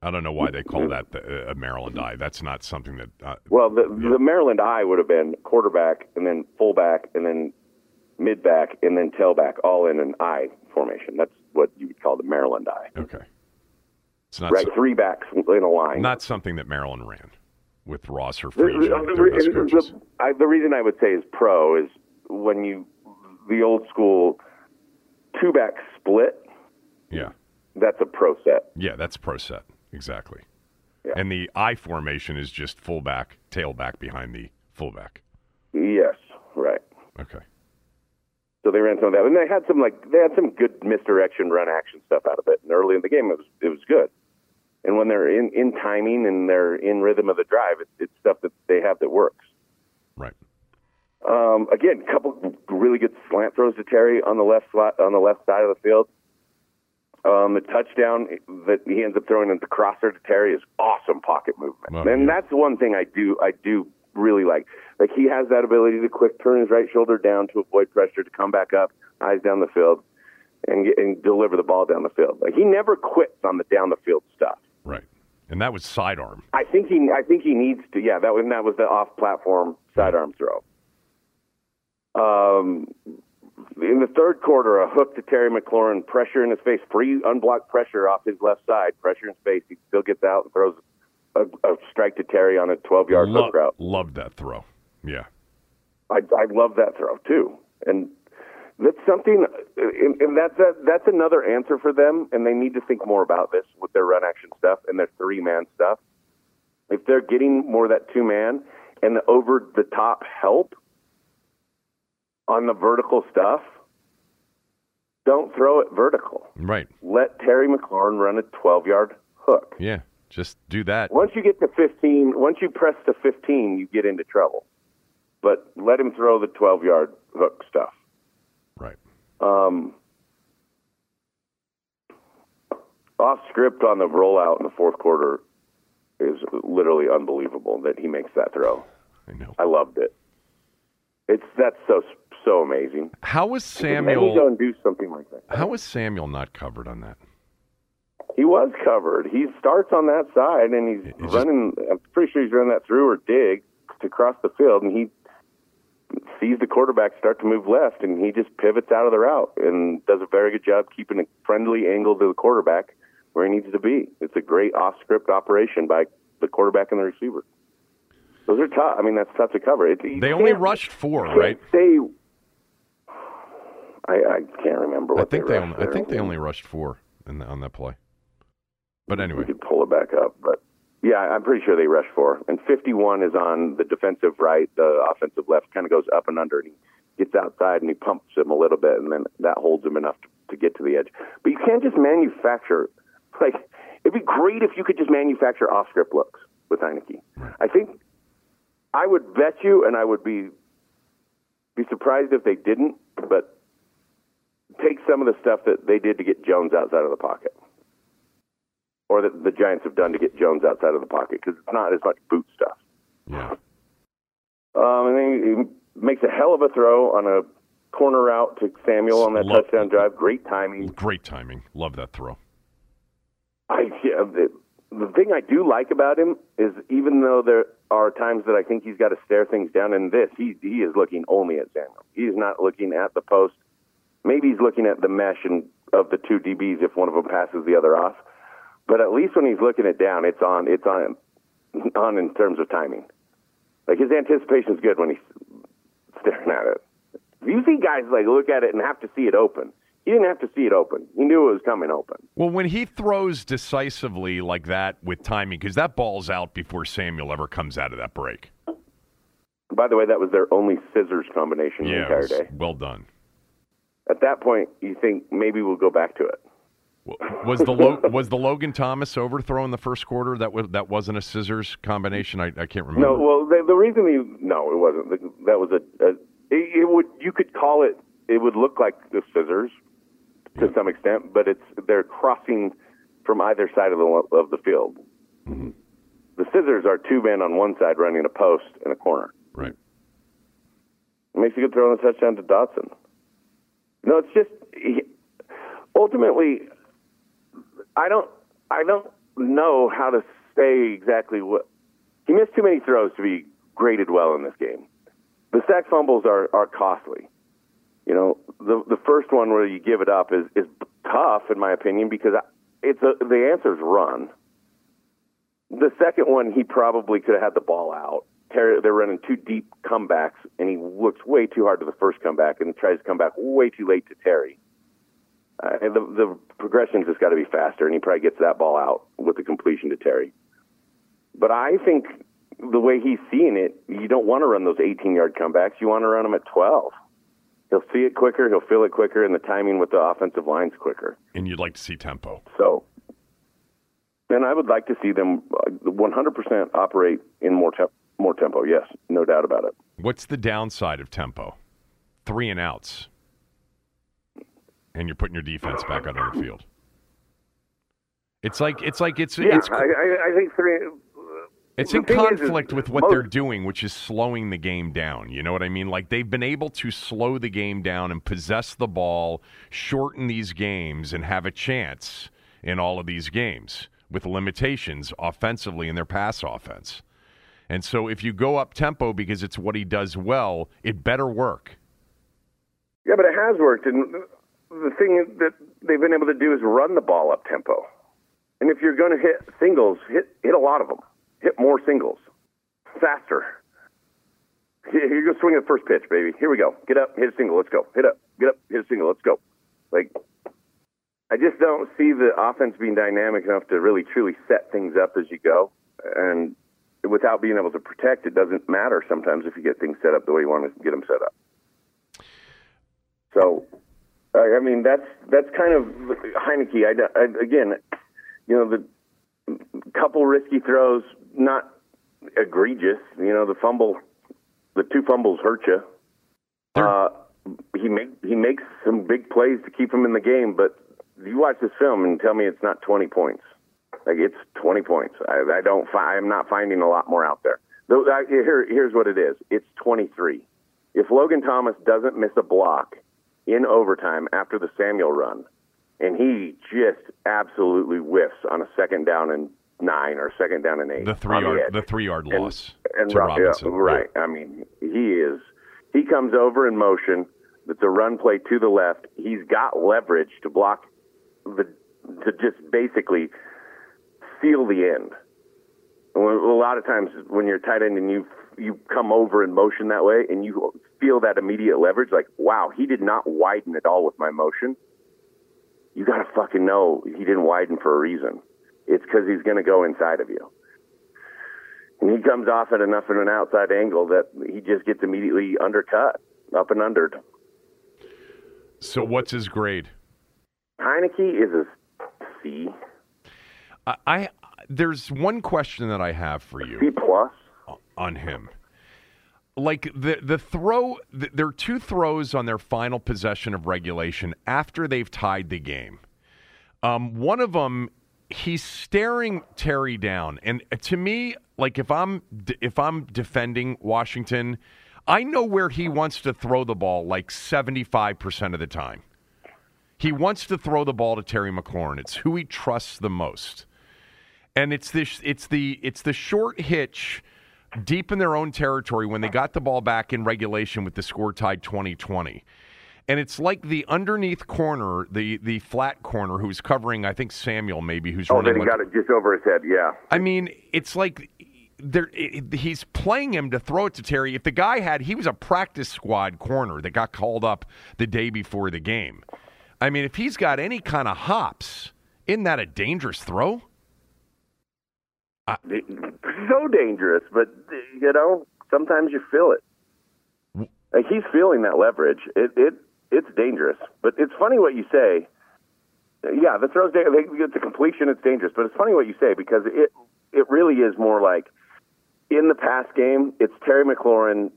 I don't know why they call that the, a Maryland I. That's not something that. Uh, Well, the the Maryland I would have been quarterback, and then fullback, and then mid back, and then tailback, all in an I formation. That's what you would call the Maryland I, okay. It's not right? so- Three backs in a line. not something that Maryland ran with Ross or The, Frazier. the- their uh, best the- uh, I, the reason I would say is pro is when you the old school two back split. Yeah. That's a pro set. Yeah, that's pro set. Exactly. Yeah. And the I formation is just fullback, tailback behind the fullback. Yes, right. Okay. So they ran some of that, and they had some like they had some good misdirection, run action stuff out of it. And early in the game, it was it was good. And when they're in in timing and they're in rhythm of the drive, it's, it's stuff that they have that works. Right. Um, again, a couple really good slant throws to Terry on the left slot, on the left side of the field. Um, the touchdown that he ends up throwing at the crosser to Terry is awesome pocket movement, Oh, and yeah. that's one thing I do I do really like. Like he has that ability to quick turn his right shoulder down to avoid pressure, to come back up, eyes down the field, and and deliver the ball down the field. Like he never quits on the down the field stuff. Right. And that was sidearm. I think he I think he needs to. Yeah, that was that was the off platform sidearm throw. Um, in the third quarter, a hook to Terry McLaurin, pressure in his face, free unblocked pressure off his left side, pressure in his face. He still gets out and throws a, a strike to Terry on a 12 yard Lo- hook route. Loved that throw. Yeah. I, I love that throw too, and that's something, and, and that's that, that's another answer for them, and they need to think more about this with their run action stuff and their three man stuff. If they're getting more of that two man and the over the top help on the vertical stuff, don't throw it vertical. Right. Let Terry McLaurin run a 12 yard hook. Yeah. Just do that. Once you get to 15, once you press to 15, you get into trouble. But let him throw the 12 yard hook stuff. Um, off script on the rollout in the fourth quarter is literally unbelievable that he makes that throw. I know. I loved it. It's that's so so amazing. How was me go Samuel? and do something like that. How was Samuel not covered on that? He was covered. He starts on that side, and he's just- running. I'm pretty sure he's running that through or dig to cross the field, and he sees the quarterback start to move left, and he just pivots out of the route and does a very good job keeping a friendly angle to the quarterback where he needs to be. It's a great off-script operation by the quarterback and the receiver. Those are tough. I mean, that's tough to cover. It, They only rushed four, right? They, I, I can't remember I think they, they only, I think they only rushed four in the, on that play. But anyway, We could pull it back up, but yeah, I'm pretty sure they rushed four. And 51 is on the defensive right, the offensive left, kind of goes up and under, and he gets outside and he pumps him a little bit, and then that holds him enough to, to get to the edge. But you can't just manufacture. Like it'd be great if you could just manufacture off-script looks with Heinicke. I think I would bet you, and I would be be surprised if they didn't, but take some of the stuff that they did to get Jones outside of the pocket or that the Giants have done to get Jones outside of the pocket because it's not as much boot stuff. yeah. Um, and then he makes a hell of a throw on a corner route to Samuel on that Love- touchdown drive. Great timing. Great timing. Love that throw. I yeah, the, the thing I do like about him is even though there are times that I think he's got to stare things down in this, he he is looking only at Samuel. He's not looking at the post. Maybe he's looking at the mesh and of the two DBs if one of them passes the other off. But at least when he's looking it down, it's on it's on on in terms of timing. Like his anticipation is good when he's staring at it. You see guys like look at it and have to see it open. He didn't have to see it open. He knew it was coming open. Well, when he throws decisively like that with timing, because that ball's out before Samuel ever comes out of that break. By the way, that was their only scissors combination the Yeah, it entire day. well done. At that point, you think maybe we'll go back to it. Was the Lo- was the Logan Thomas overthrow in the first quarter that was that wasn't a scissors combination? I, I can't remember. No, well, the, the reason he no, it wasn't. That was a, a it, it would you could call it. It would look like the scissors to some extent, but it's they're crossing from either side of the of the field. Mm-hmm. The scissors are two men on one side running a post in a corner. Right. It makes a good throw on the touchdown to Dotson. No, it's just he, ultimately, I don't, I don't know how to say exactly what he missed too many throws to be graded well in this game. The sack fumbles are are costly. You know, the the first one where you give it up is is tough in my opinion because it's a, the answer is run. The second one, he probably could have had the ball out. Terry, they're running two deep comebacks, and he looks way too hard to the first comeback and tries to come back way too late to Terry. Uh, the, the progression's just got to be faster, and he probably gets that ball out with the completion to Terry. But I think the way he's seeing it, you don't want to run those 18 yard comebacks. You want to run them at 12. He'll see it quicker, he'll feel it quicker, and the timing with the offensive line's quicker. And you'd like to see tempo. So, and I would like to see them uh, 100% operate in more temp- more tempo. Yes, no doubt about it. What's the downside of tempo? Three and outs, and you're putting your defense back out on the field. It's like it's like it's Yeah, it's I, I, I think three. Uh, it's in thing is, is conflict with what most- they're doing, which is slowing the game down. You know what I mean? Like they've been able to slow the game down and possess the ball, shorten these games, and have a chance in all of these games with limitations offensively in their pass offense. And so if you go up tempo because it's what he does well, it better work. Yeah, but it has worked, and the thing that they've been able to do is run the ball up tempo. And if you're going to hit singles, hit hit a lot of them. Hit more singles, faster. You go, swing at the first pitch, baby. Here we go. Get up, hit a single. Let's go. Hit up, get up, hit a single. Let's go. Like, I just don't see the offense being dynamic enough to really truly set things up as you go. And without being able to protect, it doesn't matter sometimes if you get things set up the way you want to get them set up. So, I mean, that's that's kind of Heinicke. I, I, again, you know, the couple risky throws, not egregious. You know, the fumble, the two fumbles hurt you. Uh, he make he makes some big plays to keep him in the game, but you watch this film and tell me it's not twenty points. Like it's twenty points. I, I don't. Fi- I'm not finding a lot more out there. Though, I, here, here's what it is. It's twenty three. if Logan Thomas doesn't miss a block in overtime after the Samuel run, and he just absolutely whiffs on a second down and nine or second down and eight. The three yard edge. the three yard loss and to Ro- yeah, Robinson. right. I mean, he is. He comes over in motion. It's a run play to the left. He's got leverage to block the to just basically seal the end. A lot of times when you're tight end and you you come over in motion that way and you feel that immediate leverage, like wow, he did not widen at all with my motion. You got to fucking know he didn't widen for a reason. It's because he's going to go inside of you. And he comes off at enough of an outside angle that he just gets immediately undercut, up and undered. So what's his grade? Heinicke is a C, I, I there's one question that I have for you. C plus. On him. Like the the throw, th- there are two throws on their final possession of regulation after they've tied the game. Um, one of them, he's staring Terry down, and to me, like if I'm if I'm defending Washington, I know where he wants to throw the ball like seventy five percent of the time. He wants to throw the ball to Terry McLaurin. It's who he trusts the most and it's this it's the it's the short hitch deep in their own territory when they got the ball back in regulation with the score tied 2020 and it's like the underneath corner the the flat corner who's covering i think samuel maybe who's Oh, running then he got it just over his head. Yeah. I mean, it's like there it- he's playing him to throw it to Terry. If the guy had he was a practice squad corner that got called up the day before the game. I mean, if he's got any kind of hops, isn't that a dangerous throw? So dangerous, but you know, sometimes you feel it. Like he's feeling that leverage. It it it's dangerous, but it's funny what you say. Yeah, the throws get the completion. It's dangerous, but it's funny what you say because it it really is more like in the pass game. It's Terry McLaurin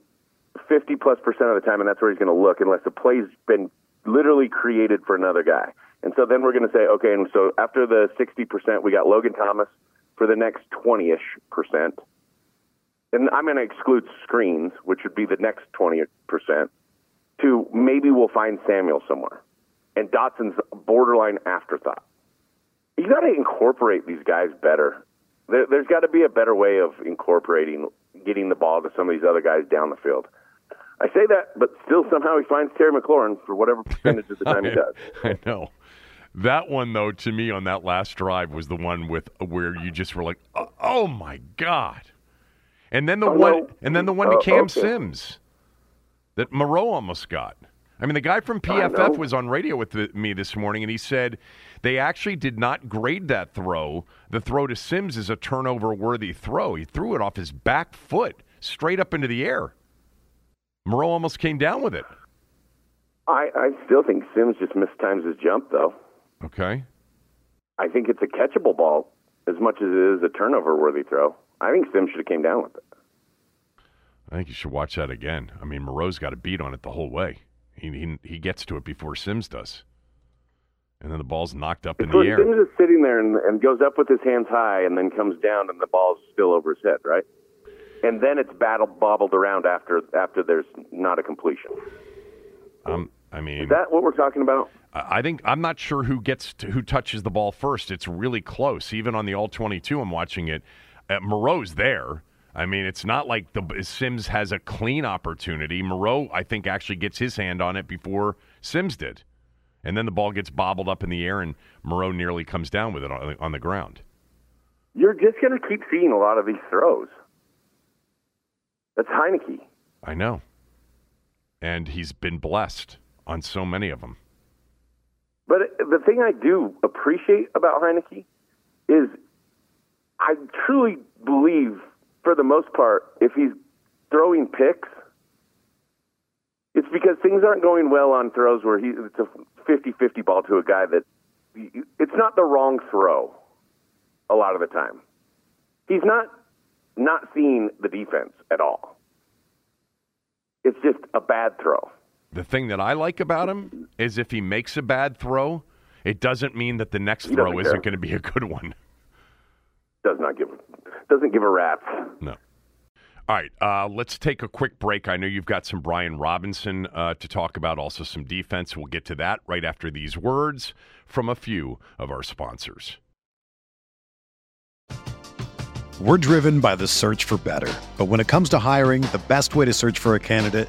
fifty plus percent of the time, and that's where he's going to look unless the play's been literally created for another guy. And so then we're going to say, okay, and so after the sixty percent, we got Logan Thomas for the next twenty ish percent, and I'm going to exclude screens, which would be the next twenty percent. To maybe we'll find Samuel somewhere, and Dotson's borderline afterthought. You got to incorporate these guys better. There, there's got to be a better way of incorporating getting the ball to some of these other guys down the field. I say that, but still somehow he finds Terry McLaurin for whatever percentage of the time he does. I know. That one though, to me, on that last drive was the one with where you just were like, "Oh, oh my god!" And then the Oh, one, no. and then the one to Oh, Cam okay. Sims that Moreau almost got. I mean, the guy from PFF was on radio with the, me this morning, and he said they actually did not grade that throw. The throw to Sims is a turnover-worthy throw. He threw it off his back foot straight up into the air. Moreau almost came down with it. I, I still think Sims just mistimes his jump, though. Okay. I think it's a catchable ball as much as it is a turnover-worthy throw. I think Sims should have came down with it. I think you should watch that again. I mean, Moreau's got a beat on it the whole way. He, he he gets to it before Sims does, and then the ball's knocked up in the air. Sims is sitting there and, and goes up with his hands high and then comes down and the ball's still over his head, right? And then it's battle bobbled around after after there's not a completion. Um, I mean, Is that what we're talking about? I think I'm not sure who gets to, who touches the ball first. It's really close. Even on the all 22, I'm watching it. Uh, Moreau's there. I mean, it's not like the Sims has a clean opportunity. Moreau, I think, actually gets his hand on it before Sims did, and then the ball gets bobbled up in the air, and Moreau nearly comes down with it on, on the ground. You're just going to keep seeing a lot of these throws. That's Heinicke. I know. And he's been blessed on so many of them. But the thing I do appreciate about Heinicke is I truly believe, for the most part, if he's throwing picks, it's because things aren't going well on throws where he it's a 50-50 ball to a guy that it's not the wrong throw a lot of the time. He's not not seeing the defense at all. It's just a bad throw. The thing that I like about him is if he makes a bad throw, it doesn't mean that the next He throw doesn't isn't care. going to be a good one. Does not give doesn't give a rat's. No. All right, uh, let's take a quick break. I know you've got some Brian Robinson uh, to talk about, also some defense. We'll get to that right after these words from a few of our sponsors. We're driven by the search for better. But when it comes to hiring, the best way to search for a candidate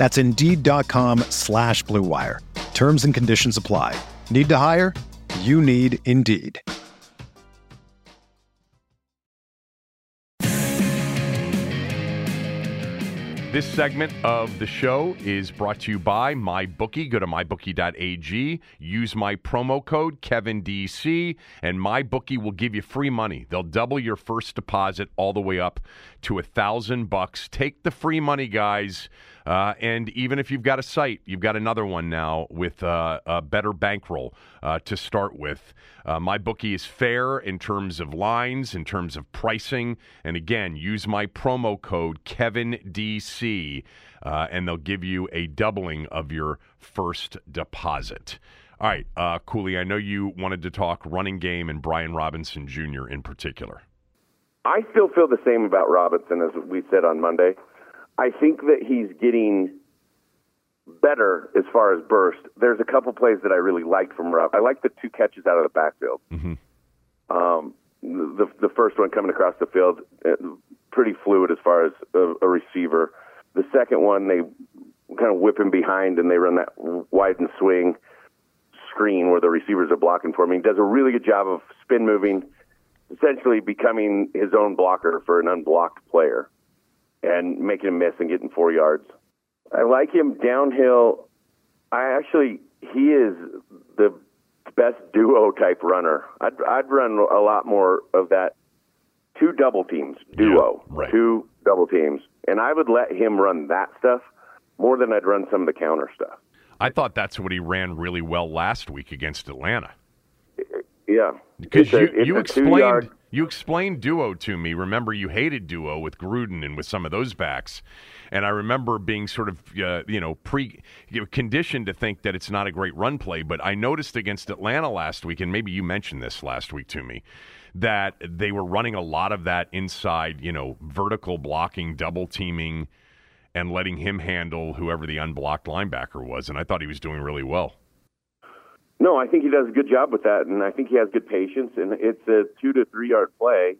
That's Indeed.com slash BlueWire. Terms and conditions apply. Need to hire? You need Indeed. This segment of the show is brought to you by MyBookie. Go to mybookie.ag, use my promo code KevinDC, and MyBookie will give you free money. They'll double your first deposit all the way up to a thousand bucks. Take the free money, guys. Uh, and even if you've got a site, you've got another one now with uh, a better bankroll uh, to start with. Uh, my bookie is fair in terms of lines, in terms of pricing. And again, use my promo code KevinDC, uh, and they'll give you a doubling of your first deposit. All right, uh, Cooley, I know you wanted to talk running game and Brian Robinson Jr. in particular. I still feel the same about Robinson as we said on Monday. I think that he's getting better as far as burst. There's a couple plays that I really liked from Rob. I like the two catches out of the backfield. Mm-hmm. Um, the the first one coming across the field, uh, pretty fluid as far as a, a receiver. The second one, they kind of whip him behind and they run that wide and swing screen where the receivers are blocking for him. He does a really good job of spin moving, essentially becoming his own blocker for an unblocked player and making a miss and getting four yards. I like him downhill. I actually, he is the best duo type runner. I'd, I'd run a lot more of that two double teams, duo, Yeah, right. two double teams. And I would let him run that stuff more than I'd run some of the counter stuff. I thought that's what he ran really well last week against Atlanta. Yeah. Because It's a- you, you explained you explained duo to me. Remember, you hated duo with Gruden and with some of those backs, and I remember being sort of uh, you know pre conditioned to think that it's not a great run play. But I noticed against Atlanta last week, and maybe you mentioned this last week to me, that they were running a lot of that inside, you know, vertical blocking, double teaming, and letting him handle whoever the unblocked linebacker was, and I thought he was doing really well. No, I think he does a good job with that, and I think he has good patience. And it's a two to three yard play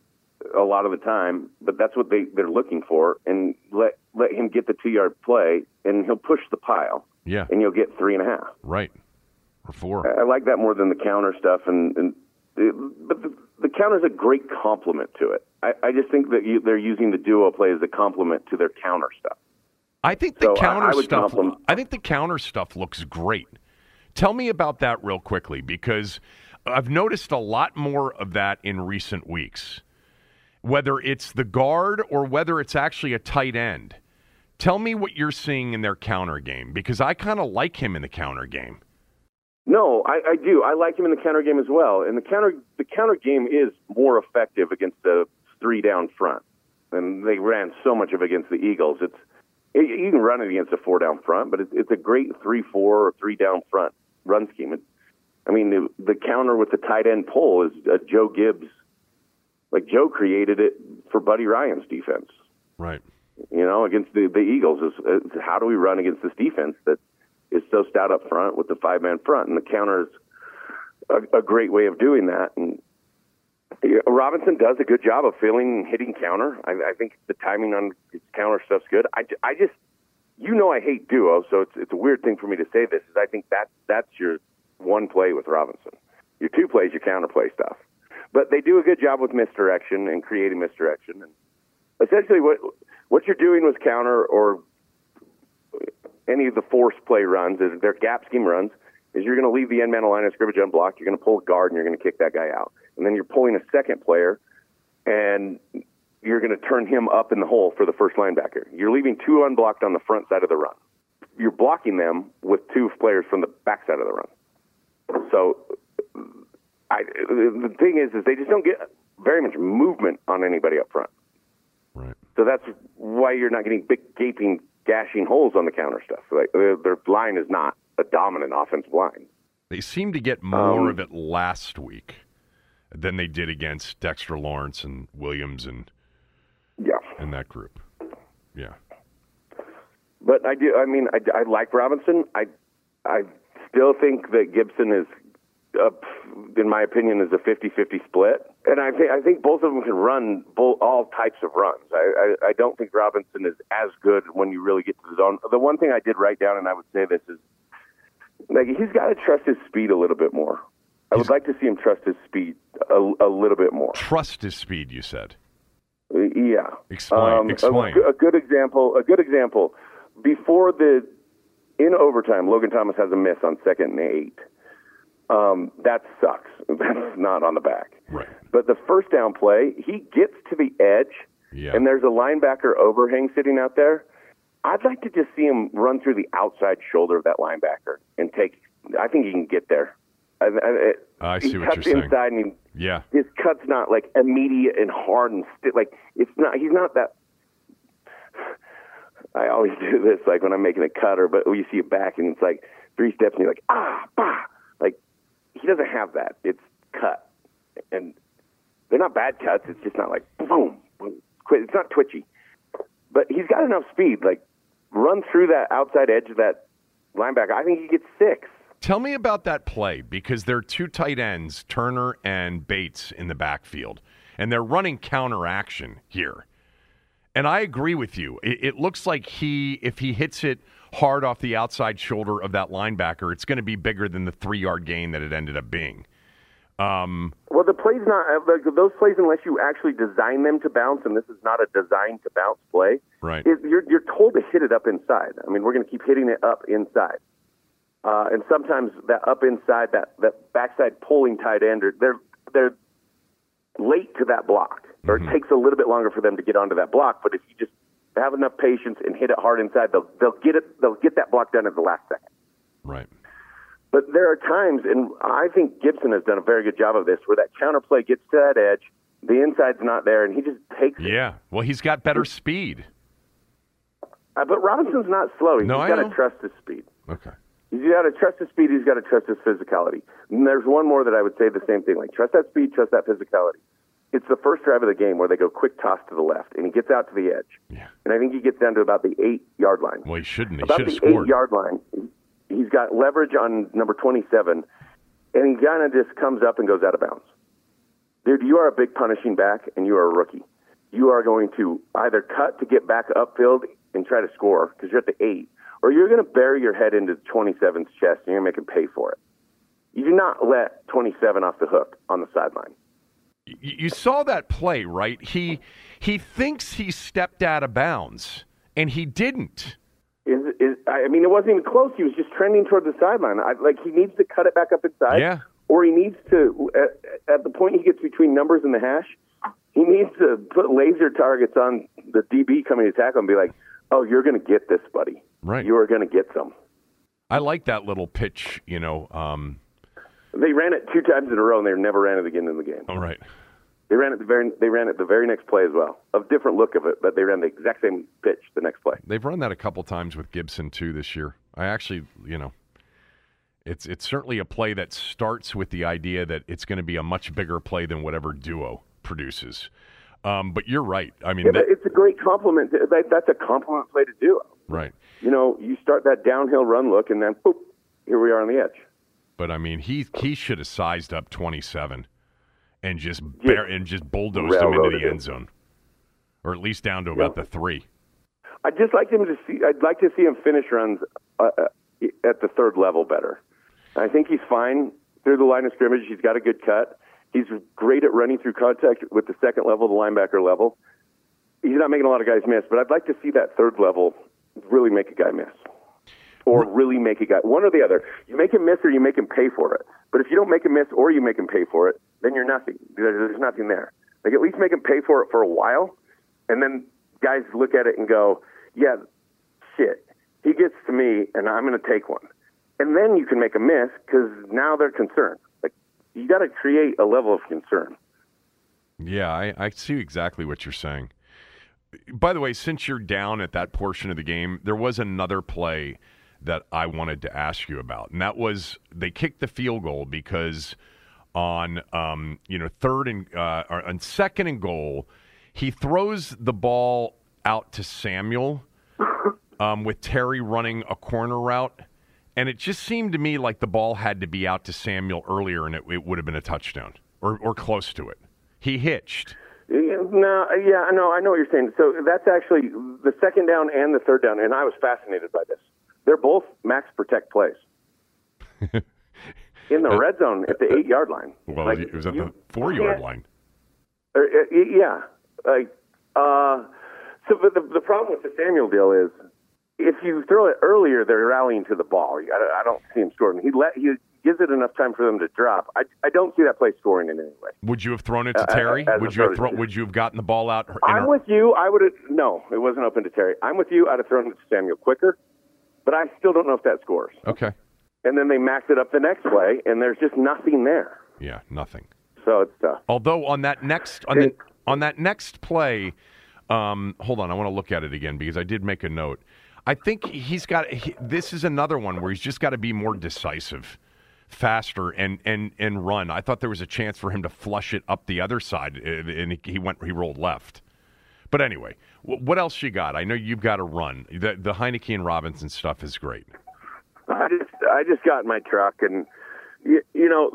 a lot of the time, but that's what they they're looking for. And let let him get the two yard play, and he'll push the pile, Yeah, and you'll get three and a half. right. Or four. I I like that more than the counter stuff, and, and but the, the counter is a great complement to it. I, I just think that you, they're using the duo play as a complement to their counter stuff. I think the So, counter I would stuff. compliment- I think the counter stuff looks great. Tell me about that real quickly because I've noticed a lot more of that in recent weeks. Whether it's the guard or whether it's actually a tight end. Tell me what you're seeing in their counter game because I kind of like him in the counter game. No, I, I do. I like him in the counter game as well. And the counter the counter game is more effective against the three down front. And they ran so much of against the Eagles. It's it, you can run it against a four down front, but it's, it's a great three four or three down front run scheme. It, I mean, the, the counter with the tight end pull is uh, Joe Gibbs. Like Joe created it for Buddy Ryan's defense. Right. You know, against the the Eagles is, is how do we run against this defense that is so stout up front with the five man front, and the counter is a, a great way of doing that. And Robinson does a good job of feeling hitting counter. I, I think the timing on his counter stuff's good. I, I just you know I hate duo, so it's it's a weird thing for me to say this. Is I think that that's your one play with Robinson. Your two plays, your counterplay stuff. But they do a good job with misdirection and creating misdirection. And essentially, what what you're doing with counter or any of the force play runs, is their gap scheme runs, is you're going to leave the end man line of scrimmage unblocked. You're going to pull a guard and you're going to kick that guy out. And then you're pulling a second player, and you're going to turn him up in the hole for the first linebacker. You're leaving two unblocked on the front side of the run. You're blocking them with two players from the back side of the run. So I, the thing is, is they just don't get very much movement on anybody up front. Right. So that's why you're not getting big gaping, gashing holes on the counter stuff. Like their, their line is not a dominant offensive line. They seem to get more Um, of it last week than they did against Dexter Lawrence and Williams and Yeah. and that group. Yeah. But I do. I mean, I, I like Robinson. I I still think that Gibson is, uh, in my opinion, is a 50-50 split. And I think I think both of them can run all types of runs. I, I I don't think Robinson is as good when you really get to the zone. The one thing I did write down, and I would say this is, like he's got to trust his speed a little bit more. I would like to see him trust his speed a, a little bit more. Trust his speed, you said. Yeah. Explain- Um, a- explain. A, good example. A good example. Before the in overtime, Logan Thomas has a miss on second and eight. Um, that sucks. That's not on the back. Right. But the first down play, he gets to the edge, Yeah. and there's a linebacker overhang sitting out there. I'd like to just see him run through the outside shoulder of that linebacker and take. I think he can get there. I, I, I see what you're saying. inside and he Yeah. Cut's not like immediate and hard and sti- like it's not. He's not that. I always do this like when I'm making a cut or but you see it back and it's like three steps and you're like ah bah like he doesn't have that. It's cut and they're not bad cuts. It's just not like boom, boom quit. It's not twitchy, but he's got enough speed. Like run through that outside edge of that linebacker. I think he gets six. Tell me about that play because there are two tight ends, Turner and Bates, in the backfield, and they're running counter action here. And I agree with you. It, it looks like he, if he hits it hard off the outside shoulder of that linebacker, it's going to be bigger than the three yard gain that it ended up being. Um, Well, the play's not uh, like those plays unless you actually design them to bounce, and this is not a design to bounce play. Right. It, you're you're told to hit it up inside. I mean, we're going to keep hitting it up inside, uh, and sometimes that up inside, that that backside pulling tight end, or they're they're late to that block, or it takes a little bit longer for them to get onto that block. But if you just have enough patience and hit it hard inside, they'll they'll get it they'll get that block done at the last second. right. But there are times, and I think Gibson has done a very good job of this, where that counterplay gets to that edge, the inside's not there, and he just takes it. Yeah. Well, he's got better speed. Uh, but Robinson's not slow. He's No, got to trust his speed. Okay. He's got to trust his speed. He's got to trust his physicality. And there's one more that I would say the same thing. Like trust that speed, trust that physicality. It's the first drive of the game where they go quick toss to the left, and he gets out to the edge. Yeah. And I think he gets down to about the eight yard line. Well, he shouldn't. He about should have scored. eight yard line. He's got leverage on number 27, and he kind of just comes up and goes out of bounds. Dude, you are a big punishing back, and you are a rookie. You are going to either cut to get back upfield and try to score because you're at the eight, or you're going to bury your head into 27's chest and you're going to make him pay for it. You do not let 27 off the hook on the sideline. You saw that play, right? He he thinks he stepped out of bounds, and he didn't. Is, is, I mean, it wasn't even close. He was just trending toward the sideline. I, like he needs to cut it back up inside. Yeah. Or he needs to, at, at the point he gets between numbers and the hash, he needs to put laser targets on the DB coming to tackle him and be like, "Oh, you're going to get this, buddy. Right. You are going to get some." I like that little pitch. You know. Um, They ran it two times in a row, and they never ran it again in the game. all right. They ran it the very they ran it the very next play as well. A different look of it, but they ran the exact same pitch the next play. They've run that a couple times with Gibson too this year. I actually, you know, it's it's certainly a play that starts with the idea that it's going to be a much bigger play than whatever duo produces. Um, but you're right. I mean, Yeah, that, it's a great compliment. That, that's a compliment play to do. right. You know, you start that downhill run look, and then boop, here we are on the edge. But I mean, he he should have sized up 27 and just bear, and just bulldozed him into the end zone, or at least down to about the three. I'd just like him to see. I'd like to see him finish runs uh, uh, at the third level better. I think he's fine through the line of scrimmage. He's got a good cut. He's great at running through contact with the second level, the linebacker level. He's not making a lot of guys miss, but I'd like to see that third level really make a guy miss. Or really make a guy one or the other. You make him miss or you make him pay for it. But if you don't make him miss or you make him pay for it, then you're nothing. There's nothing there. Like at least make him pay for it for a while, and then guys look at it and go, "Yeah, shit, he gets to me, and I'm going to take one." And then you can make a miss because now they're concerned. Like you got to create a level of concern. Yeah, I, I see exactly what you're saying. By the way, since you're down at that portion of the game, there was another play that I wanted to ask you about, and that was they kicked the field goal because on um, you know third and uh, on second and goal, he throws the ball out to Samuel um, with Terry running a corner route, and it just seemed to me like the ball had to be out to Samuel earlier, and it, it would have been a touchdown or or close to it. He hitched. No, yeah, no, I know what you're saying. So that's actually the second down and the third down, and I was fascinated by this. They're both max protect plays in the red zone at the eight yard line. Well, Like, it was at you the four yard line. Uh, uh, yeah, like uh, so. But the the problem with the Samuel deal is if you throw it earlier, they're rallying to the ball. I, don't- I don't see him scoring. He let he gives it enough time for them to drop. I I don't see that play scoring in any way. Would you have thrown it to Uh, Terry? as would you have thrown? Would you have gotten the ball out? I'm her- with you. I would have no. It wasn't open to Terry. I'm with you. I'd have thrown it to Samuel quicker, but I still don't know if that scores. okay. And then they maxed it up the next play, and there's just nothing there. Yeah, nothing. So it's tough. Although on that next on the on that next play, um, hold on, I want to look at it again because I did make a note. I think he's got. He, this is another one where he's just got to be more decisive, faster, and and and run. I thought there was a chance for him to flush it up the other side, and and he went. He rolled left. But anyway, what else you got? I know you've got to run. The the Heinicke and Robinson stuff is great. I just I just got in my truck and you, you know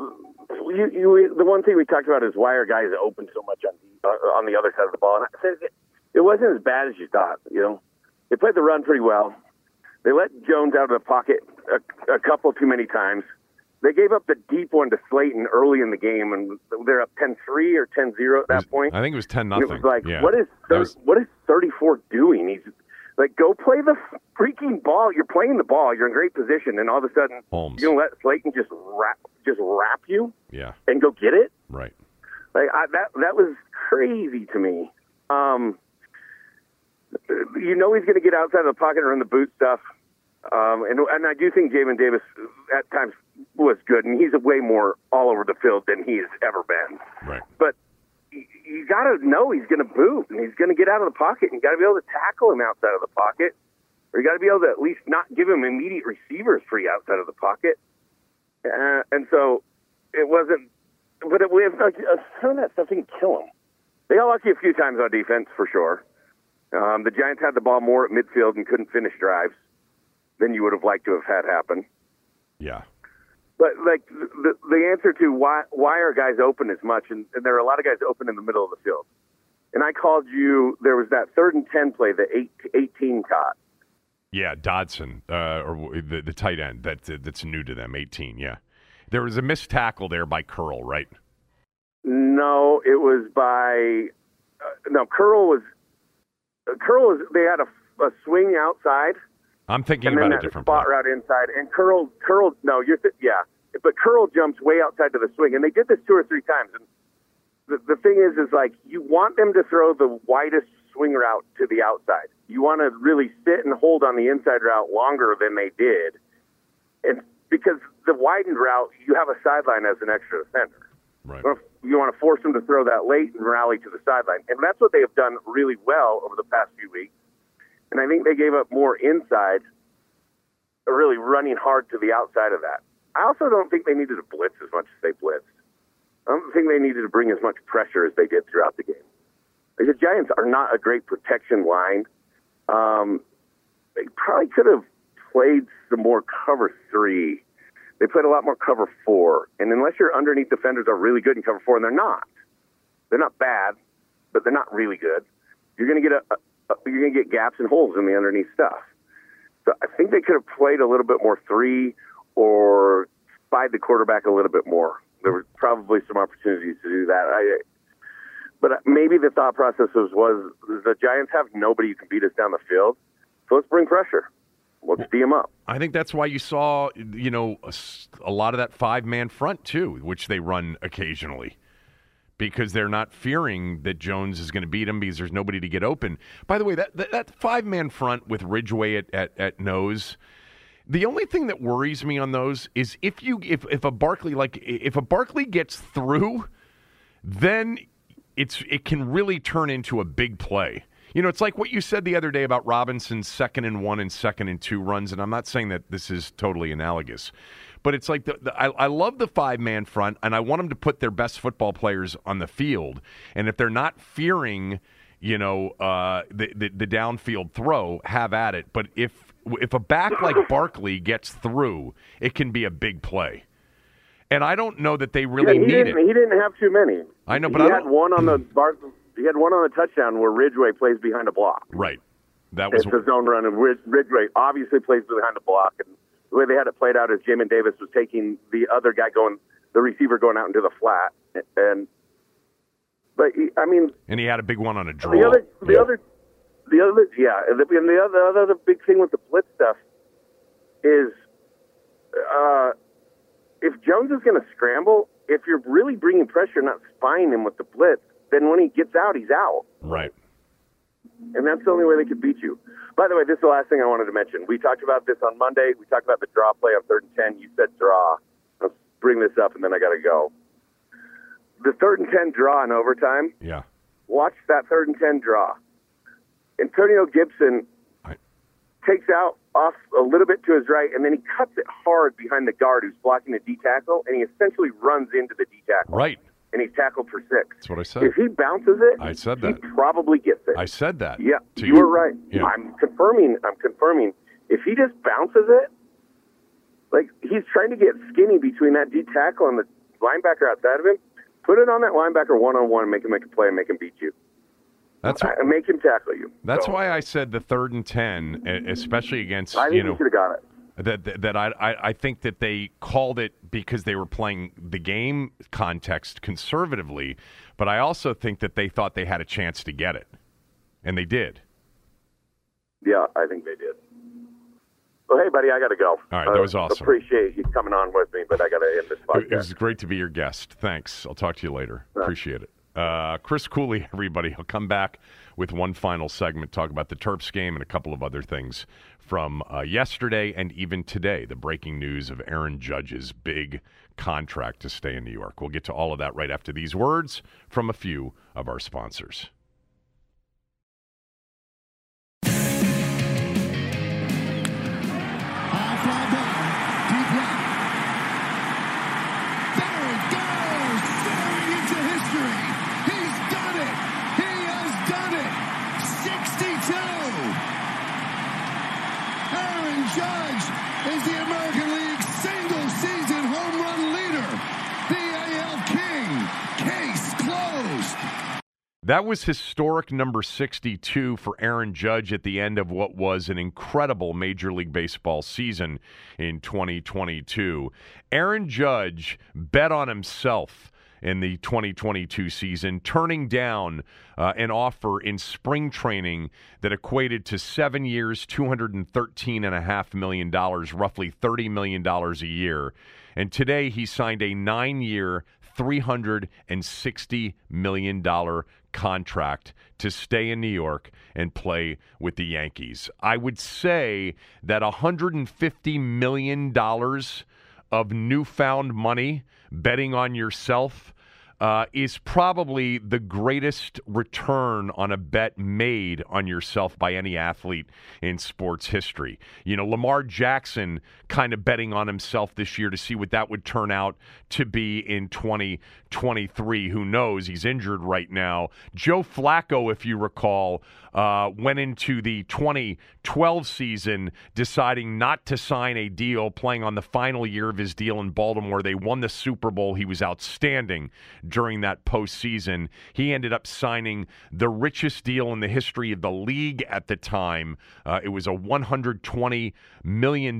you, you the one thing we talked about is why are guys open so much on the, uh, on the other side of the ball and I said it, it wasn't as bad as you thought you know they played the run pretty well they let Jones out of the pocket a, a couple too many times they gave up the deep one to Slayton early in the game and they're up 10-3 or 10-0 at that point I think it was ten and nothing. it was like, yeah. what is That thir- was- what is 34 doing? He's like, go play the freaking ball. You're playing the ball. You're in great position, and all of a sudden, Holmes. you're gonna let Slayton just wrap, just wrap you yeah, and go get it. right. Like I, that, that was crazy to me. Um, you know, he's going to get outside of the pocket and run the boot stuff. Um, and and I do think Jamin Davis at times was good, and he's way more all over the field than he has ever been Right. but you, got to know he's going to boot and he's going to get out of the pocket. And you got to be able to tackle him outside of the pocket, or you got to be able to at least not give him immediate receivers free outside of the pocket. Uh, and so it wasn't, but it, we have like, some of that stuff didn't kill him. They got lucky a few times on defense for sure. Um, the Giants had the ball more at midfield and couldn't finish drives than you would have liked to have had happen. Yeah. But like the the answer to why why are guys open as much, and, and there are a lot of guys open in the middle of the field. And I called you. There was that third and ten play, the eight, 18 caught. Yeah, Dodson, uh, or the the tight end that that's new to them, eighteen. Yeah, there was a missed tackle there by Curl, right? No, it was by uh, no Curl was uh, Curl was they had a, a swing outside I'm thinking and then about a different spot route inside, and Curl Curl no you're th- yeah, but Curl jumps way outside to the swing, and they did this two or three times. And the the thing is, is like you want them to throw the widest swing route to the outside. You want to really sit and hold on the inside route longer than they did, and because the widened route, you have a sideline as an extra defender. Right. You want to force them to throw that late and rally to the sideline, and that's what they have done really well over the past few weeks. And I think they gave up more inside, really running hard to the outside of that. I also don't think they needed to blitz as much as they blitzed. I don't think they needed to bring as much pressure as they did throughout the game. Like, the Giants are not a great protection line. Um, they probably could have played some more cover three. They played a lot more cover four. And unless your underneath defenders are really good in cover four, and they're not, they're not bad, but they're not really good. You're going to get a, you're going to get gaps and holes in the underneath stuff. So I think they could have played a little bit more three or spied the quarterback a little bit more. There were probably some opportunities to do that. I, but maybe the thought process was, was the Giants have nobody who can beat us down the field, so let's bring pressure. Let's tee them up. I think that's why you saw, you know, a, a lot of that five man front too, which they run occasionally because they're not fearing that Jones is going to beat him because there's nobody to get open. By the way, that that, that five man front with Ridgeway at, at, at nose. The only thing that worries me on those is if you if if a Barkley like if a Barkley gets through, then it's it can really turn into a big play. You know, it's like what you said the other day about Robinson's second and one and second and two runs, and I'm not saying that this is totally analogous, but it's like the, the I, I love the five man front, and I want them to put their best football players on the field, and if they're not fearing, you know, uh, the, the the downfield throw, have at it. But if if a back like Barkley gets through, it can be a big play. And I don't know that they really yeah, he need didn't, it. He didn't have too many. I know, but he I had one on the bar. He had one on the touchdown where Ridgeway plays behind a block. Right. That was It's a zone run, and Rid- Ridgeway obviously plays behind a block. And the way they had it played out is Jamin Davis was taking the other guy going, the receiver going out into the flat, and but he, I mean and he had a big one on a draw. the other, the Yeah. other, the other, yeah, and the, and the other, the other big thing with the blitz stuff is, uh, if Jones is going to scramble, if you're really bringing pressure, not spying him with the blitz, then when he gets out, he's out, Right. and that's the only way they could beat you. By the way, this is the last thing I wanted to mention. We talked about this on Monday. We talked about the draw play on third and ten. You said draw. I'll bring this up, and then I got to go. The third and ten draw in overtime Yeah. watch that third and 10 draw. Antonio Gibson Right. takes out off a little bit to his right, and then he cuts it hard behind the guard who's blocking the D tackle, and he essentially runs into the D tackle. Right. And he's tackled for six. That's what I said. If he bounces it, I said that. he probably gets it. I said that. yeah, to you were right. Yeah. I'm confirming. I'm confirming. If he just bounces it, like he's trying to get skinny between that D tackle and the linebacker outside of him, put it on that linebacker one on one, make him make a play, and make him beat you. That's Uh, make him tackle you. that's So, why I said the third and ten, especially against I think you know should have got it. That that, that I, I I think that they called it because they were playing the game context conservatively, but I also think that they thought they had a chance to get it, and they did. Yeah, I think they did. Well, hey, buddy, I got to go. All right, that was awesome. Appreciate you coming on with me, but I got to end this It was great to be your guest. Thanks. I'll talk to you later. Appreciate it. Uh, Chris Cooley, everybody. He'll come back with one final segment, talk about the Terps game and a couple of other things from uh, yesterday and even today. The breaking news of Aaron Judge's big contract to stay in New York. We'll get to all of that right after these words from a few of our sponsors. That was historic number 62 for Aaron Judge at the end of what was an incredible Major League Baseball season in 2022. Aaron Judge bet on himself in the 2022 season, turning down uh, an offer in spring training that equated to seven years, $213.5 million, roughly $30 million a year. And today he signed a nine year, $360 million contract to stay in New York and play with the Yankees. I would say that $150 million of newfound money betting on yourself uh, is probably the greatest return on a bet made on yourself by any athlete in sports history. You know, Lamar Jackson kind of betting on himself this year to see what that would turn out to be in 2023. Who knows? He's injured right now. Joe Flacco, if you recall, uh, went into the 2012 season deciding not to sign a deal, playing on the final year of his deal in Baltimore. They won the Super Bowl. He was outstanding. during that postseason. He ended up signing the richest deal in the history of the league at the time. Uh, it was a $120 million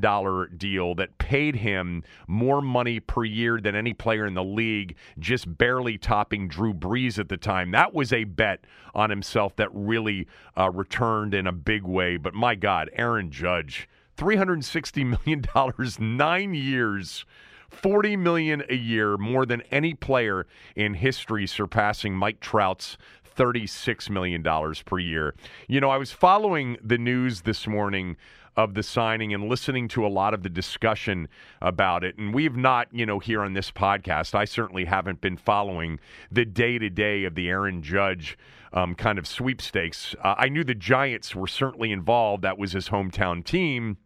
deal that paid him more money per year than any player in the league, just barely topping Drew Brees at the time. That was a bet on himself that really uh, returned in a big way. But my God, Aaron Judge, $360 million, nine years. 40 million a year more than any player in history surpassing Mike Trout's $36 million per year. You know, I was following the news this morning of the signing and listening to a lot of the discussion about it. And we've not, you know, here on this podcast, I certainly haven't been following the day to day of the Aaron Judge um, kind of sweepstakes. Uh, I knew the Giants were certainly involved, that was his hometown team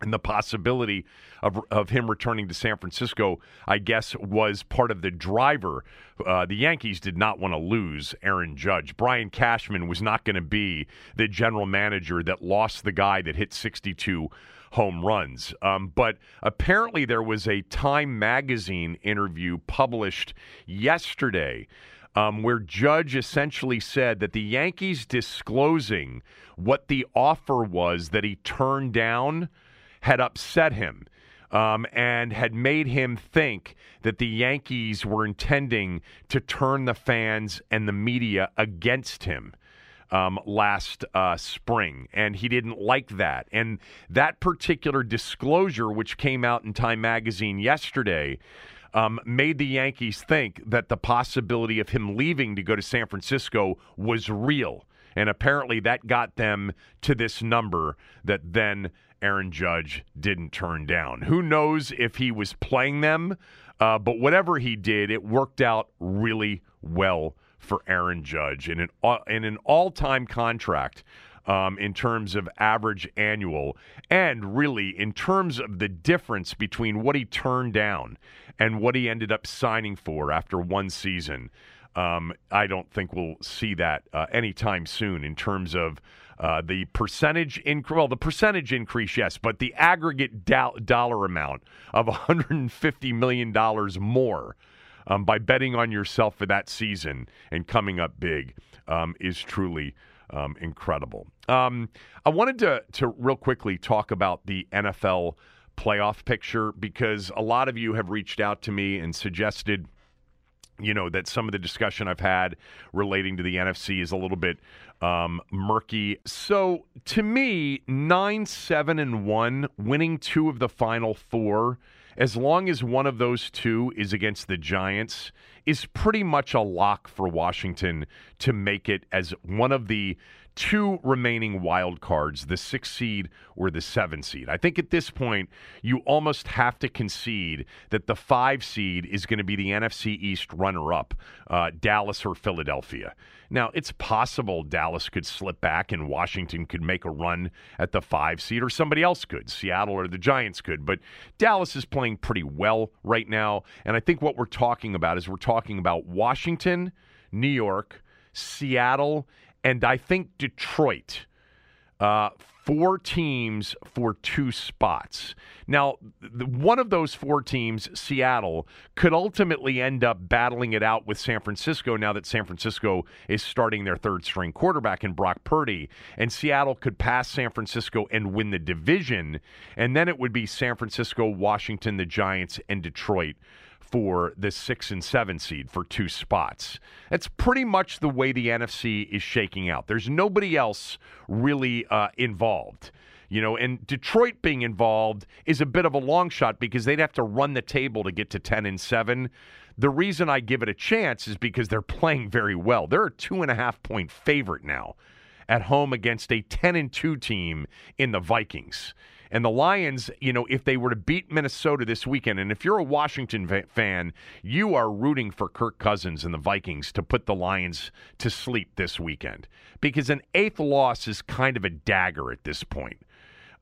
and the possibility of, of him returning to San Francisco, I guess, was part of the driver. Uh, the Yankees did not want to lose Aaron Judge. Brian Cashman was not going to be the general manager that lost the guy that hit 62 home runs. Um, but apparently, there was a Time magazine interview published yesterday. Um, where Judge essentially said that the Yankees disclosing what the offer was that he turned down had upset him um, and had made him think that the Yankees were intending to turn the fans and the media against him. Um, last uh, spring, and he didn't like that. And that particular disclosure, which came out in Time Magazine yesterday, um, made the Yankees think that the possibility of him leaving to go to San Francisco was real. And apparently that got them to this number that then Aaron Judge didn't turn down. Who knows if he was playing them, uh, but whatever he did, it worked out really well for Aaron Judge in an in an all time contract. Um, in terms of average annual, and really in terms of the difference between what he turned down and what he ended up signing for after one season. Um, I don't think we'll see that uh, anytime soon in terms of uh, the percentage increase, well, the percentage increase, yes, but the aggregate do- dollar amount of $150 million more um, by betting on yourself for that season and coming up big um, is truly um, incredible. Um, I wanted to, to real quickly talk about the NFL playoff picture because a lot of you have reached out to me and suggested you know that some of the discussion I've had relating to the NFC is a little bit um, murky. So to me, nine, seven, and one, winning two of the final four, as long as one of those two is against the Giants, is pretty much a lock for Washington to make it as one of the two remaining wild cards, the six seed or the seven seed. I think at this point, you almost have to concede that the five seed is going to be the NFC East runner up, uh, Dallas or Philadelphia. Now, it's possible Dallas could slip back and Washington could make a run at the five seed, or somebody else could. Seattle or the Giants could. But Dallas is playing pretty well right now. And I think what we're talking about is we're talking about Washington, New York, Seattle, and I think Detroit. Uh, four teams for two spots. Now, the, one of those four teams, Seattle, could ultimately end up battling it out with San Francisco now that San Francisco is starting their third string quarterback in Brock Purdy. And Seattle could pass San Francisco and win the division. And then it would be San Francisco, Washington, the Giants, and Detroit for the six and seven seed for two spots. That's pretty much the way the NFC is shaking out. There's nobody else really uh, involved. You know, and Detroit being involved is a bit of a long shot because they'd have to run the table to get to 10 and 7. The reason I give it a chance is because they're playing very well. They're a two and a half point favorite now at home against a 10 and 2 team in the Vikings. And the Lions, you know, if they were to beat Minnesota this weekend, and if you're a Washington fan, you are rooting for Kirk Cousins and the Vikings to put the Lions to sleep this weekend because an eighth loss is kind of a dagger at this point.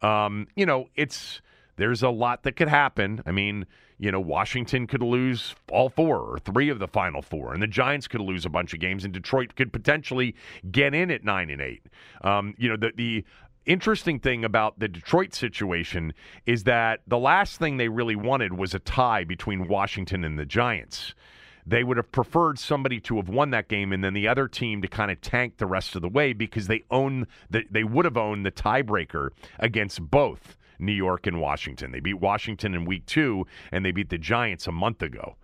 Um, you know, it's there's a lot that could happen. I mean, you know, Washington could lose all four or three of the final four, and the Giants could lose a bunch of games, and Detroit could potentially get in at nine and eight. Um, you know, the the interesting thing about the Detroit situation is that the last thing they really wanted was a tie between Washington and the Giants. they would have preferred somebody to have won that game and then the other team to kind of tank the rest of the way because they own the, they would have owned the tiebreaker against both New York and Washington. They beat Washington in week two and they beat the Giants a month ago.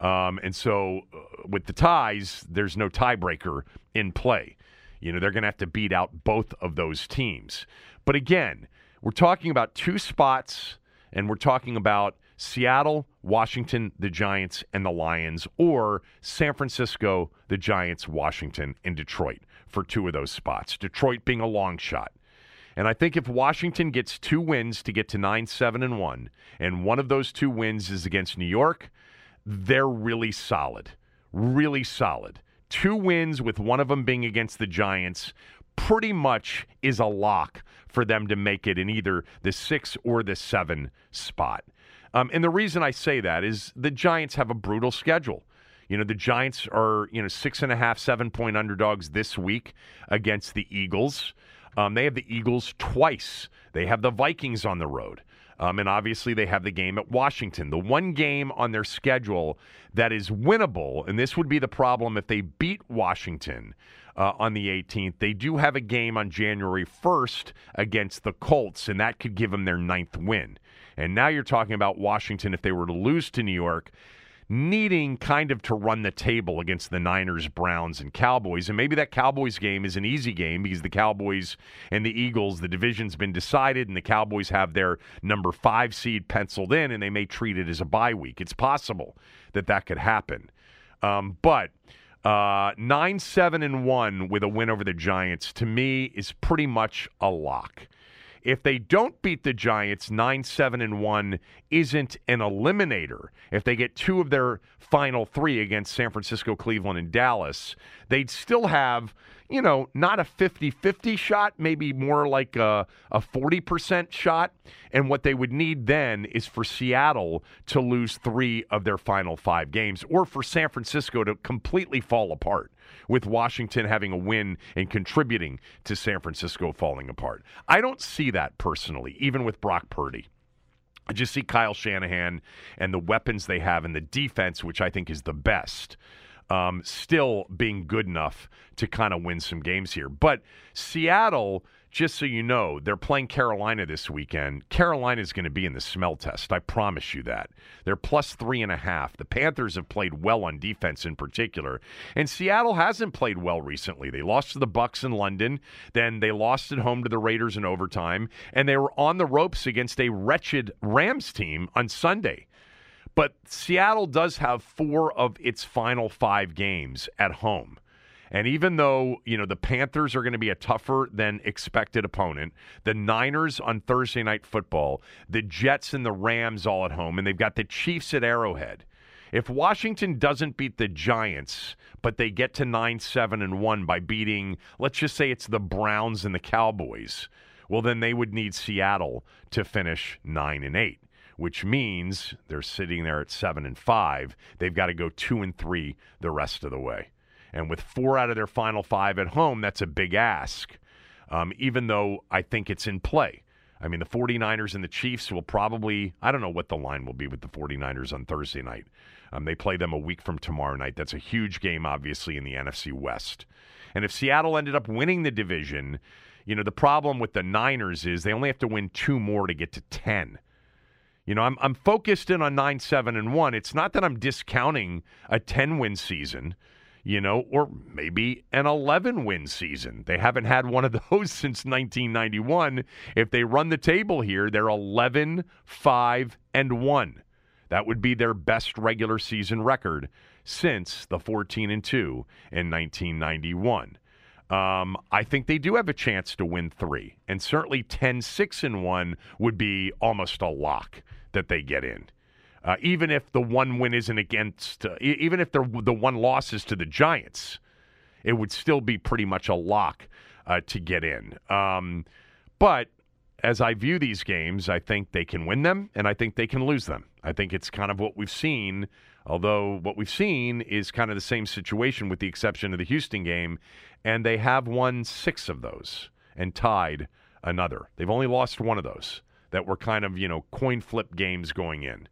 Um, and so uh, with the ties, there's no tiebreaker in play. You know, they're going to have to beat out both of those teams. But again, we're talking about two spots and we're talking about Seattle, Washington, the Giants, and the Lions, or San Francisco, the Giants, Washington, and Detroit for two of those spots. Detroit being a long shot. And I think if Washington gets two wins to get to 9 7 and 1, and one of those two wins is against New York, they're really solid. Really solid. Two wins with one of them being against the Giants pretty much is a lock for them to make it in either the six or the seven spot. Um, and the reason I say that is the Giants have a brutal schedule. You know, the Giants are, you know, six and a half, seven point underdogs this week against the Eagles. Um, they have the Eagles twice. They have the Vikings on the road. Um, and obviously, they have the game at Washington. The one game on their schedule that is winnable, and this would be the problem if they beat Washington uh, on the 18th. They do have a game on January 1st against the Colts, and that could give them their ninth win. And now you're talking about Washington if they were to lose to New York needing kind of to run the table against the Niners, Browns, and Cowboys. And maybe that Cowboys game is an easy game because the Cowboys and the Eagles, the division's been decided, and the Cowboys have their number five seed penciled in, and they may treat it as a bye week. It's possible that that could happen. Um, but uh, nine, seven, and one with a win over the Giants to me is pretty much a lock. If they don't beat the Giants, 9 7 and 1 isn't an eliminator. If they get two of their final three against San Francisco, Cleveland, and Dallas, they'd still have, you know, not a 50 50 shot, maybe more like a, a 40% shot. And what they would need then is for Seattle to lose three of their final five games or for San Francisco to completely fall apart with Washington having a win and contributing to San Francisco falling apart. I don't see that personally, even with Brock Purdy. I just see Kyle Shanahan and the weapons they have and the defense, which I think is the best, um, still being good enough to kind of win some games here. But Seattle just so you know, they're playing Carolina this weekend. Carolina is going to be in the smell test. I promise you that. They're plus three and a half. The Panthers have played well on defense in particular, and Seattle hasn't played well recently. They lost to the Bucs in London, then they lost at home to the Raiders in overtime, and they were on the ropes against a wretched Rams team on Sunday. But Seattle does have four of its final five games at home. And even though, you know, the Panthers are going to be a tougher than expected opponent, the Niners on Thursday night football, the Jets and the Rams all at home, and they've got the Chiefs at Arrowhead. If Washington doesn't beat the Giants, but they get to 9 7 and 1 by beating, let's just say it's the Browns and the Cowboys, well, then they would need Seattle to finish 9 and 8 which means they're sitting there at seven and five. They've got to go two and three the rest of the way. And with four out of their final five at home, that's a big ask, um, even though I think it's in play. I mean, the 49ers and the Chiefs will probably, I don't know what the line will be with the 49ers on Thursday night. Um, they play them a week from tomorrow night. That's a huge game, obviously, in the NFC West. And if Seattle ended up winning the division, you know, the problem with the Niners is they only have to win two more to get to 10. You know, I'm, I'm focused in on 9, 7, and 1. It's not that I'm discounting a 10 win season you know, or maybe an 11 win season. They haven't had one of those since 1991. If they run the table here, they're 11, 5, and 1. That would be their best regular season record since the 14 and 2 in 1991. Um, I think they do have a chance to win three, and certainly 10, 6, and 1 would be almost a lock that they get in. Uh, even if the one win isn't against, uh, even if the the one loss is to the Giants, it would still be pretty much a lock uh, to get in. Um, but as I view these games, I think they can win them and I think they can lose them. I think it's kind of what we've seen. Although what we've seen is kind of the same situation with the exception of the Houston game, and they have won six of those and tied another. They've only lost one of those that were kind of, you know, coin flip games going in.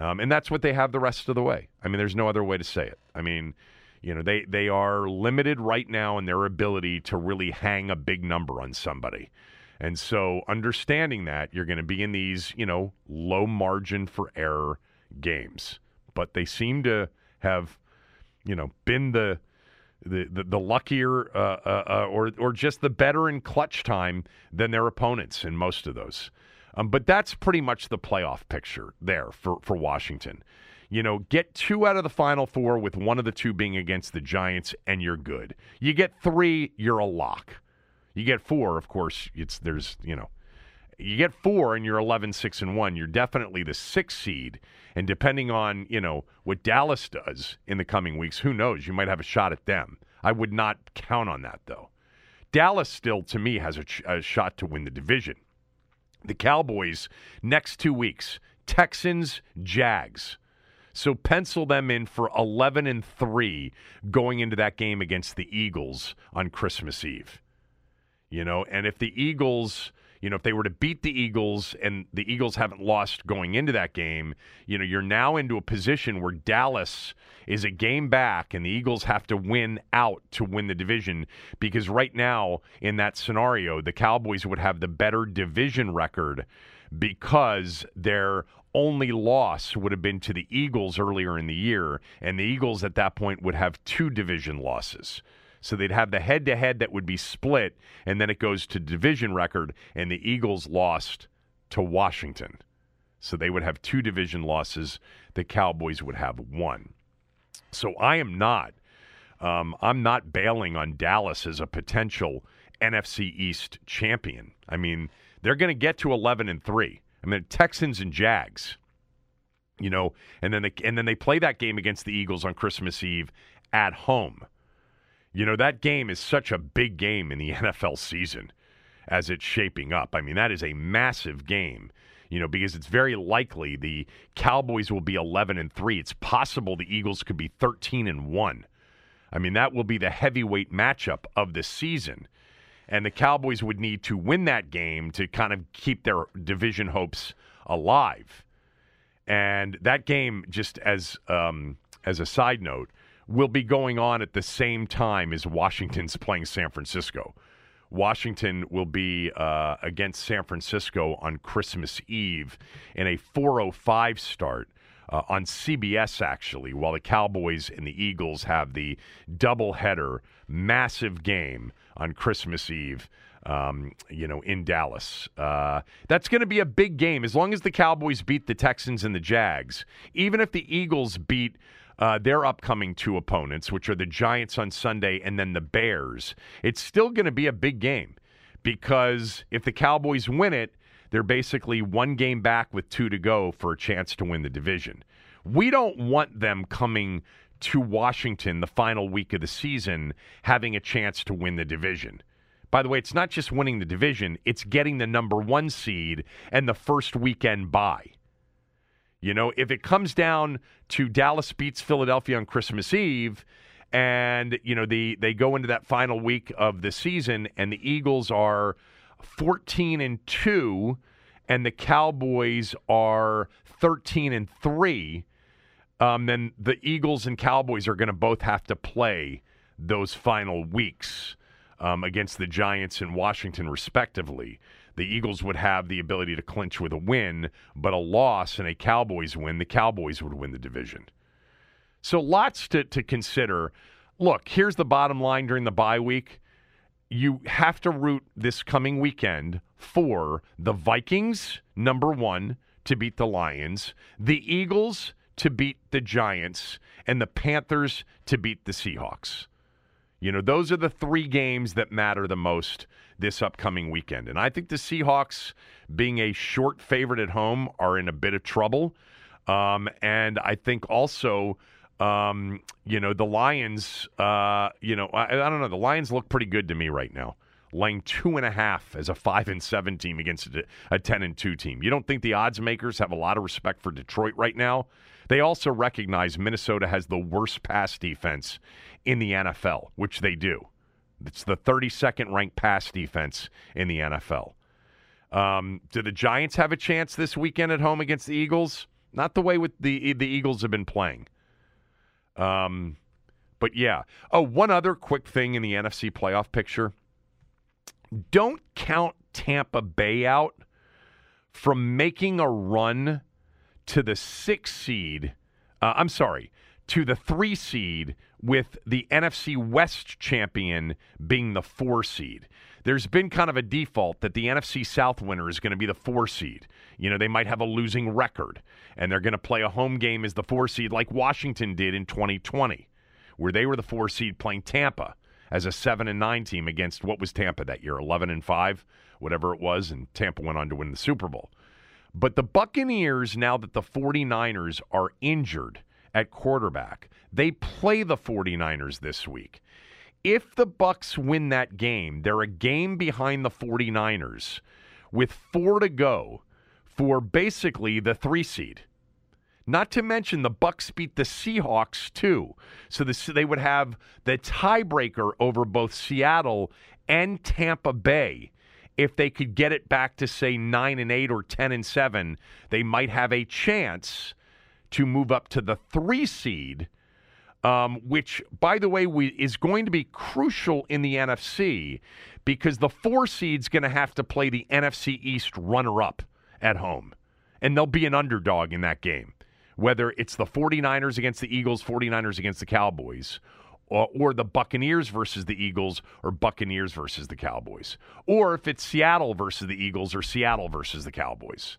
Um, and that's what they have the rest of the way. I mean, there's no other way to say it. I mean, you know, they, they are limited right now in their ability to really hang a big number on somebody. And so, understanding that, you're going to be in these, you know, low margin for error games. But they seem to have, you know, been the the the, the luckier uh, uh, uh, or or just the better in clutch time than their opponents in most of those. Um, but that's pretty much the playoff picture there for for Washington. You know, get two out of the final four with one of the two being against the Giants, and you're good. You get three, you're a lock. You get four, of course, it's there's, you know, you get four and you're 11 6 and 1 you're definitely the sixth seed and depending on you know what dallas does in the coming weeks who knows you might have a shot at them i would not count on that though dallas still to me has a, ch- a shot to win the division the cowboys next two weeks. Texans jags. So pencil them in for 11 and 3 going into that game against the eagles on christmas eve. You know and if the eagles you know if they were to beat the eagles and the eagles haven't lost going into that game you know you're now into a position where dallas is a game back and the eagles have to win out to win the division because right now in that scenario the cowboys would have the better division record because their only loss would have been to the Eagles earlier in the year, and the Eagles at that point would have two division losses. So they'd have the head to head that would be split, and then it goes to division record, and the Eagles lost to Washington. So they would have two division losses. The Cowboys would have one. So I am not. Um, I'm not bailing on Dallas as a potential NFC East champion. I mean, they're going to get to 11 and three. I mean, Texans and Jags. You know, and then they and then they play that game against the Eagles on Christmas Eve at home. You know, that game is such a big game in the NFL season as it's shaping up. I mean, that is a massive game, you know, because it's very likely the Cowboys will be 11 and 3. It's possible the Eagles could be 13 and 1. I mean, that will be the heavyweight matchup of the season. And the Cowboys would need to win that game to kind of keep their division hopes alive. And that game, just as um, as a side note, will be going on at the same time as Washington's playing San Francisco. Washington will be uh, against San Francisco on Christmas Eve in a 4:05 start uh, on CBS, actually, while the Cowboys and the Eagles have the doubleheader, massive game on Christmas Eve. Um, you know, in Dallas. Uh, that's going to be a big game as long as the Cowboys beat the Texans and the Jags. Even if the Eagles beat uh, their upcoming two opponents, which are the Giants on Sunday and then the Bears, it's still going to be a big game because if the Cowboys win it, they're basically one game back with two to go for a chance to win the division. We don't want them coming to Washington the final week of the season having a chance to win the division. By the way, it's not just winning the division, it's getting the number one seed and the first weekend bye. You know, if it comes down to Dallas beats Philadelphia on Christmas Eve, and you know the they go into that final week of the season, and the Eagles are fourteen and two, and the Cowboys are thirteen and three. Um, then the Eagles and Cowboys are going to both have to play those final weeks um, against the Giants and Washington, respectively. The Eagles would have the ability to clinch with a win, but a loss and a Cowboys win, the Cowboys would win the division. So lots to, to consider. Look, here's the bottom line during the bye week. You have to root this coming weekend for the Vikings, number one, to beat the Lions, the Eagles to beat the Giants, and the Panthers to beat the Seahawks. You know, those are the three games that matter the most this upcoming weekend. And I think the Seahawks, being a short favorite at home, are in a bit of trouble. Um, and I think also, um, you know, the Lions, uh, you know, I, I, don't know, the Lions look pretty good to me right now. Laying two and a half as a five and seven team against a, a ten and two team. You don't think the odds makers have a lot of respect for Detroit right now? They also recognize Minnesota has the worst pass defense in the NFL, which they do. It's the 32nd ranked pass defense in the NFL. Um, do the Giants have a chance this weekend at home against the Eagles? Not the way with the the Eagles have been playing. Um, but yeah. Oh, one other quick thing in the NFC playoff picture. Don't count Tampa Bay out from making a run to the six seed. Uh, I'm sorry, to the three seed with the NFC West champion being the four seed. There's been kind of a default that the NFC South winner is going to be the four seed. You know, they might have a losing record and they're going to play a home game as the four seed like Washington did in 2020, where they were the four seed playing Tampa as a seven and nine team against what was Tampa that year, 11 and five, whatever it was, and Tampa went on to win the Super Bowl. But the Buccaneers, now that the 49ers are injured at quarterback, they play the 49ers this week. If the Bucs win that game, they're a game behind the 49ers with 4 to go for basically the 3 seed. Not to mention the Bucs beat the Seahawks too. So they would have the tiebreaker over both Seattle and Tampa Bay. If they could get it back to say 9 and 8 or 10 and 7, they might have a chance to move up to the 3 seed um, which, by the way, we, is going to be crucial in the NFC because the four seed's going to have to play the NFC East runner up at home. And they'll be an underdog in that game, whether it's the 49ers against the Eagles, 49ers against the Cowboys, or, or the Buccaneers versus the Eagles, or Buccaneers versus the Cowboys, or if it's Seattle versus the Eagles, or Seattle versus the Cowboys,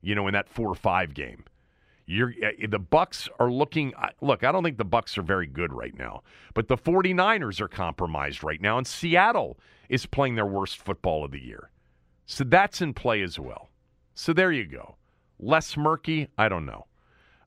you know, in that 4 5 game. You're, uh, the Bucs are looking look, I don't think the Bucs are very good right now, but the 49ers are compromised right now and Seattle is playing their worst football of the year. So that's in play as well. So there you go. Less murky, I don't know.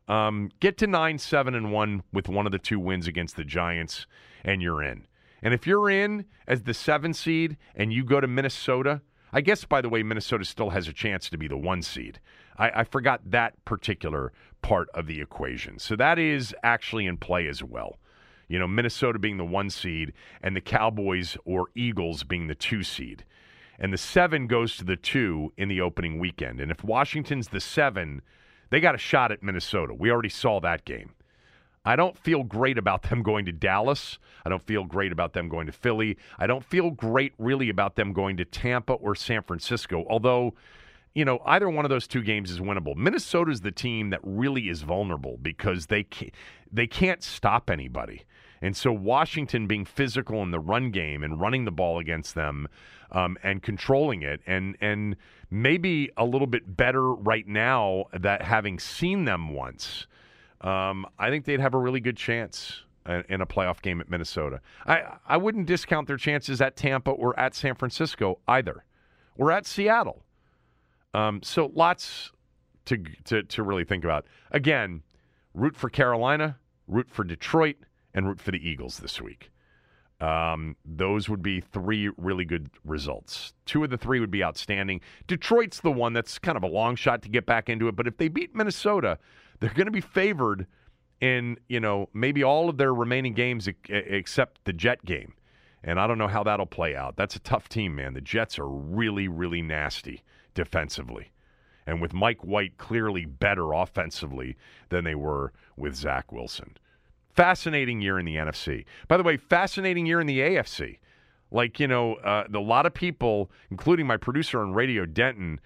Um, get to 9 7 and 1 with one of the two wins against the Giants and you're in. And if you're in as the 7 seed and you go to Minnesota, I guess by the way Minnesota still has a chance to be the 1 seed. I, I forgot that particular part of the equation. So that is actually in play as well. You know, Minnesota being the one seed and the Cowboys or Eagles being the two seed. And the seven goes to the two in the opening weekend. And if Washington's the seven, they got a shot at Minnesota. We already saw that game. I don't feel great about them going to Dallas. I don't feel great about them going to Philly. I don't feel great really about them going to Tampa or San Francisco, although you know, either one of those two games is winnable. Minnesota's the team that really is vulnerable because they can't, they can't stop anybody. And so Washington being physical in the run game and running the ball against them um, and controlling it and and maybe a little bit better right now that having seen them once, um, I think they'd have a really good chance in a playoff game at Minnesota. I I wouldn't discount their chances at Tampa or at San Francisco either, or at Seattle. Um, so lots to, to to really think about. Again, root for Carolina, root for Detroit, and root for the Eagles this week. Um, those would be three really good results. Two of the three would be outstanding. Detroit's the one that's kind of a long shot to get back into it, but if they beat Minnesota, they're going to be favored in you know maybe all of their remaining games except the Jet game. And I don't know how that'll play out. That's a tough team, man. The Jets are really, really nasty defensively. And with Mike White clearly better offensively than they were with Zach Wilson. Fascinating year in the NFC. By the way, fascinating year in the AFC. Like, you know, uh, a lot of people, including my producer on radio, Denton,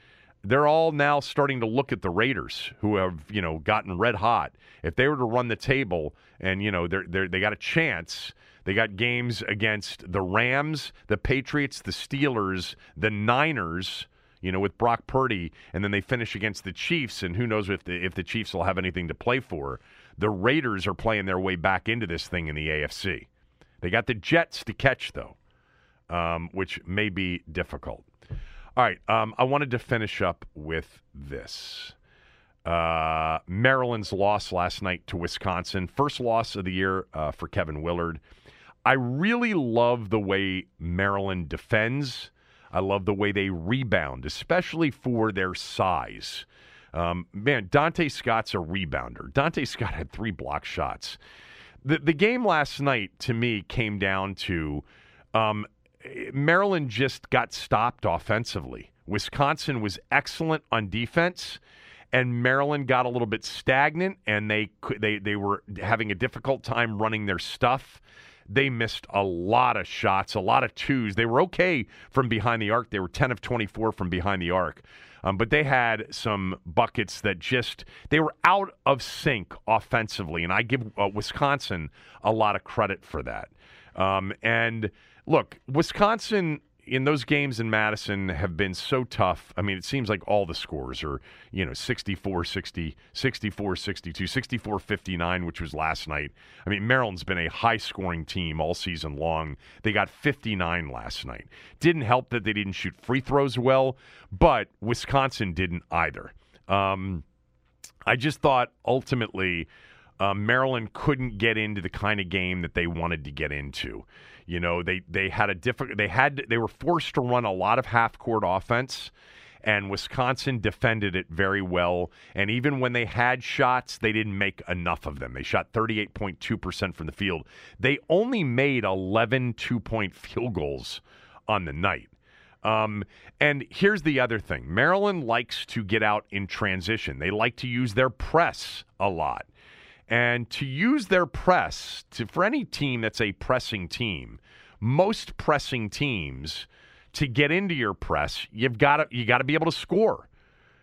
they're all now starting to look at the Raiders, who have you know gotten red hot. If they were to run the table, and you know they're, they're they got a chance, they got games against the Rams, the Patriots, the Steelers, the Niners you know, with Brock Purdy, and then they finish against the Chiefs, and who knows if the, if the Chiefs will have anything to play for. The Raiders are playing their way back into this thing in the AFC. They got the Jets to catch, though, um, which may be difficult. All right, um, I wanted to finish up with this. Uh, Maryland's loss last night to Wisconsin, first loss of the year uh, for Kevin Willard. I really love the way Maryland defends. I love the way they rebound, especially for their size. Um, man, Donta Scott's a rebounder. Donta Scott had three block shots. The, the game last night, to me, came down to um, Maryland just got stopped offensively. Wisconsin was excellent on defense, and Maryland got a little bit stagnant, and they they they were having a difficult time running their stuff. They missed a lot of shots, a lot of twos. They were okay from behind the arc. They were 10 of 24 from behind the arc. Um, but they had some buckets that just they were out of sync offensively, and I give uh, Wisconsin a lot of credit for that. Um, and look, Wisconsin in those games in Madison have been so tough. I mean, it seems like all the scores are, you know, 64 60, 64 62, 64 59, which was last night. I mean, Maryland's been a high scoring team all season long. They got 59 last night. Didn't help that they didn't shoot free throws well, but Wisconsin didn't either. Um, I just thought ultimately uh, Maryland couldn't get into the kind of game that they wanted to get into. You know, they they had a difficult. They had they were forced to run a lot of half court offense, and Wisconsin defended it very well. And even when they had shots, they didn't make enough of them. They shot 38.2 percent from the field. They only made 11 two point field goals on the night. Um, and here's the other thing Maryland likes to get out in transition, they like to use their press a lot. And to use their press, to, for any team that's a pressing team, most pressing teams, to get into your press, you've got to you got to be able to score.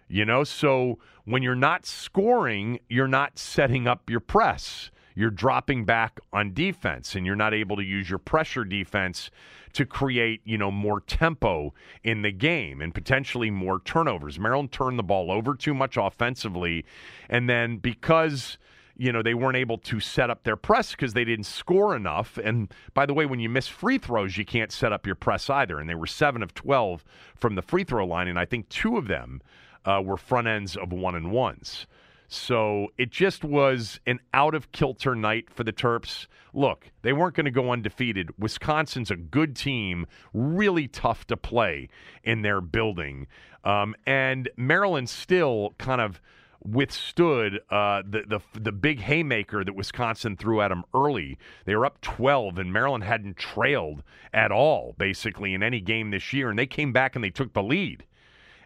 You know, so when you're not scoring, you're not setting up your press. You're dropping back on defense and you're not able to use your pressure defense to create, you know, more tempo in the game and potentially more turnovers. Maryland turned the ball over too much offensively and then because you know, they weren't able to set up their press because they didn't score enough. And by the way, when you miss free throws, you can't set up your press either. And they were 7 of 12 from the free throw line, and I think two of them uh, were front ends of one and ones. So it just was an out of kilter night for the Terps. Look, they weren't going to go undefeated. Wisconsin's a good team, really tough to play in their building. Um, and Maryland still kind of withstood uh, the, the the big haymaker that Wisconsin threw at them early. They were up 12, and Maryland hadn't trailed at all, basically, in any game this year. And they came back and they took the lead.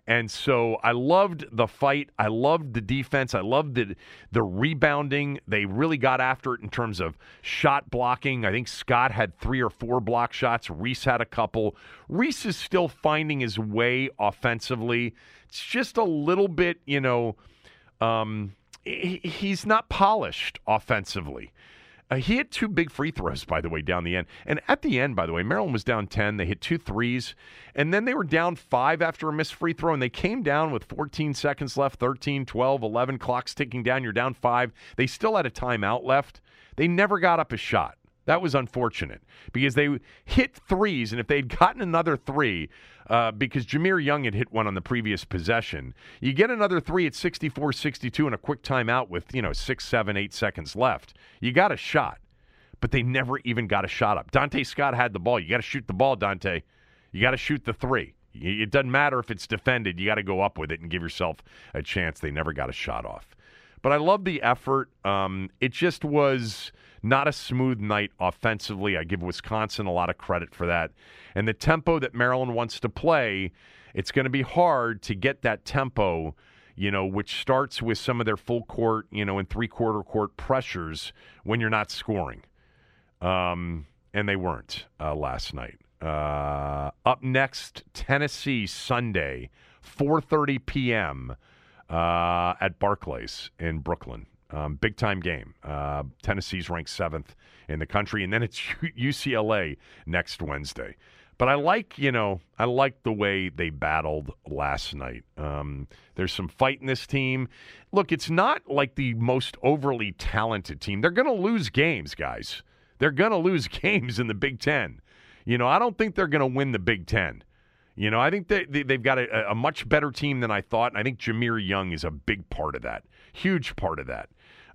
And so I loved the fight. I loved the defense. I loved the the rebounding. They really got after it in terms of shot blocking. I think Scott had three or four block shots. Reese had a couple. Reese is still finding his way offensively. It's just a little bit, you know um, he's not polished offensively. Uh, he hit two big free throws, by the way, down the end. And at the end, by the way, Maryland was down 10. They hit two threes. And then they were down five after a missed free throw. And they came down with 14 seconds left 13, 12, 11, clocks ticking down. You're down five. They still had a timeout left. They never got up a shot. That was unfortunate because they hit threes. And if they'd gotten another three, uh, because Jahmir Young had hit one on the previous possession. You get another three at 64 62 and a quick timeout with, you know, six, seven, eight seconds left. You got a shot, but they never even got a shot up. Donta Scott had the ball. You got to shoot the ball, Donta. You got to shoot the three. It doesn't matter if it's defended. You got to go up with it and give yourself a chance. They never got a shot off. But I love the effort. Um, it just was not a smooth night offensively. I give Wisconsin a lot of credit for that. And the tempo that Maryland wants to play, it's going to be hard to get that tempo, you know, which starts with some of their full court, you know, and three quarter court pressures when you're not scoring. Um, and they weren't uh, last night. Uh, up next, Tennessee Sunday, 4:30 p.m. Uh, at Barclays in Brooklyn. Um, big time game. Uh, Tennessee's ranked seventh in the country, and then it's UCLA next Wednesday. But I like, you know, I like the way they battled last night. Um, there's some fight in this team. Look, it's not like the most overly talented team. They're going to lose games, guys. They're going to lose games in the Big Ten. You know, I don't think they're going to win the Big Ten. You know, I think they, they, have got a, a much better team than I thought, and I think Jahmir Young is a big part of that, huge part of that.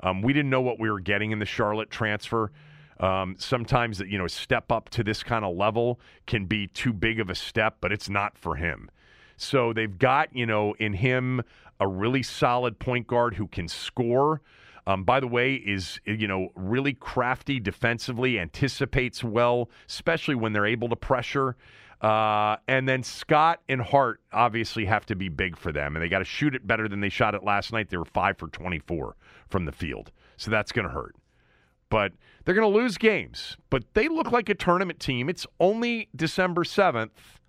Um, we didn't know what we were getting in the Charlotte transfer. Um, sometimes, you know, step up to this kind of level can be too big of a step, but it's not for him. So they've got, you know, in him a really solid point guard who can score. Um, by the way, is you know really crafty defensively, anticipates well, especially when they're able to pressure. Uh, and then Scott and Hart obviously have to be big for them, and they got to shoot it better than they shot it last night. They were five for 24 from the field, so that's going to hurt. But they're going to lose games, but they look like a tournament team. It's only December 7th,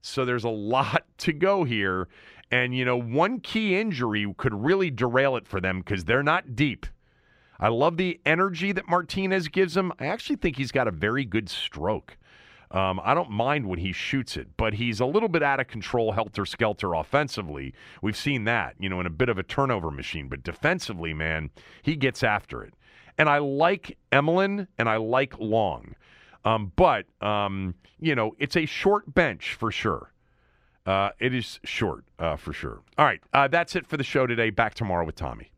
so there's a lot to go here. And, you know, one key injury could really derail it for them because they're not deep. I love the energy that Martinez gives him. I actually think he's got a very good stroke. Um, I don't mind when he shoots it, but he's a little bit out of control, helter skelter offensively. We've seen that, you know, in a bit of a turnover machine. But defensively, man, he gets after it. And I like Emilien and I like Long. Um, but, um, you know, it's a short bench for sure. Uh, it is short uh, for sure. All right. Uh, that's it for the show today. Back tomorrow with Tommy.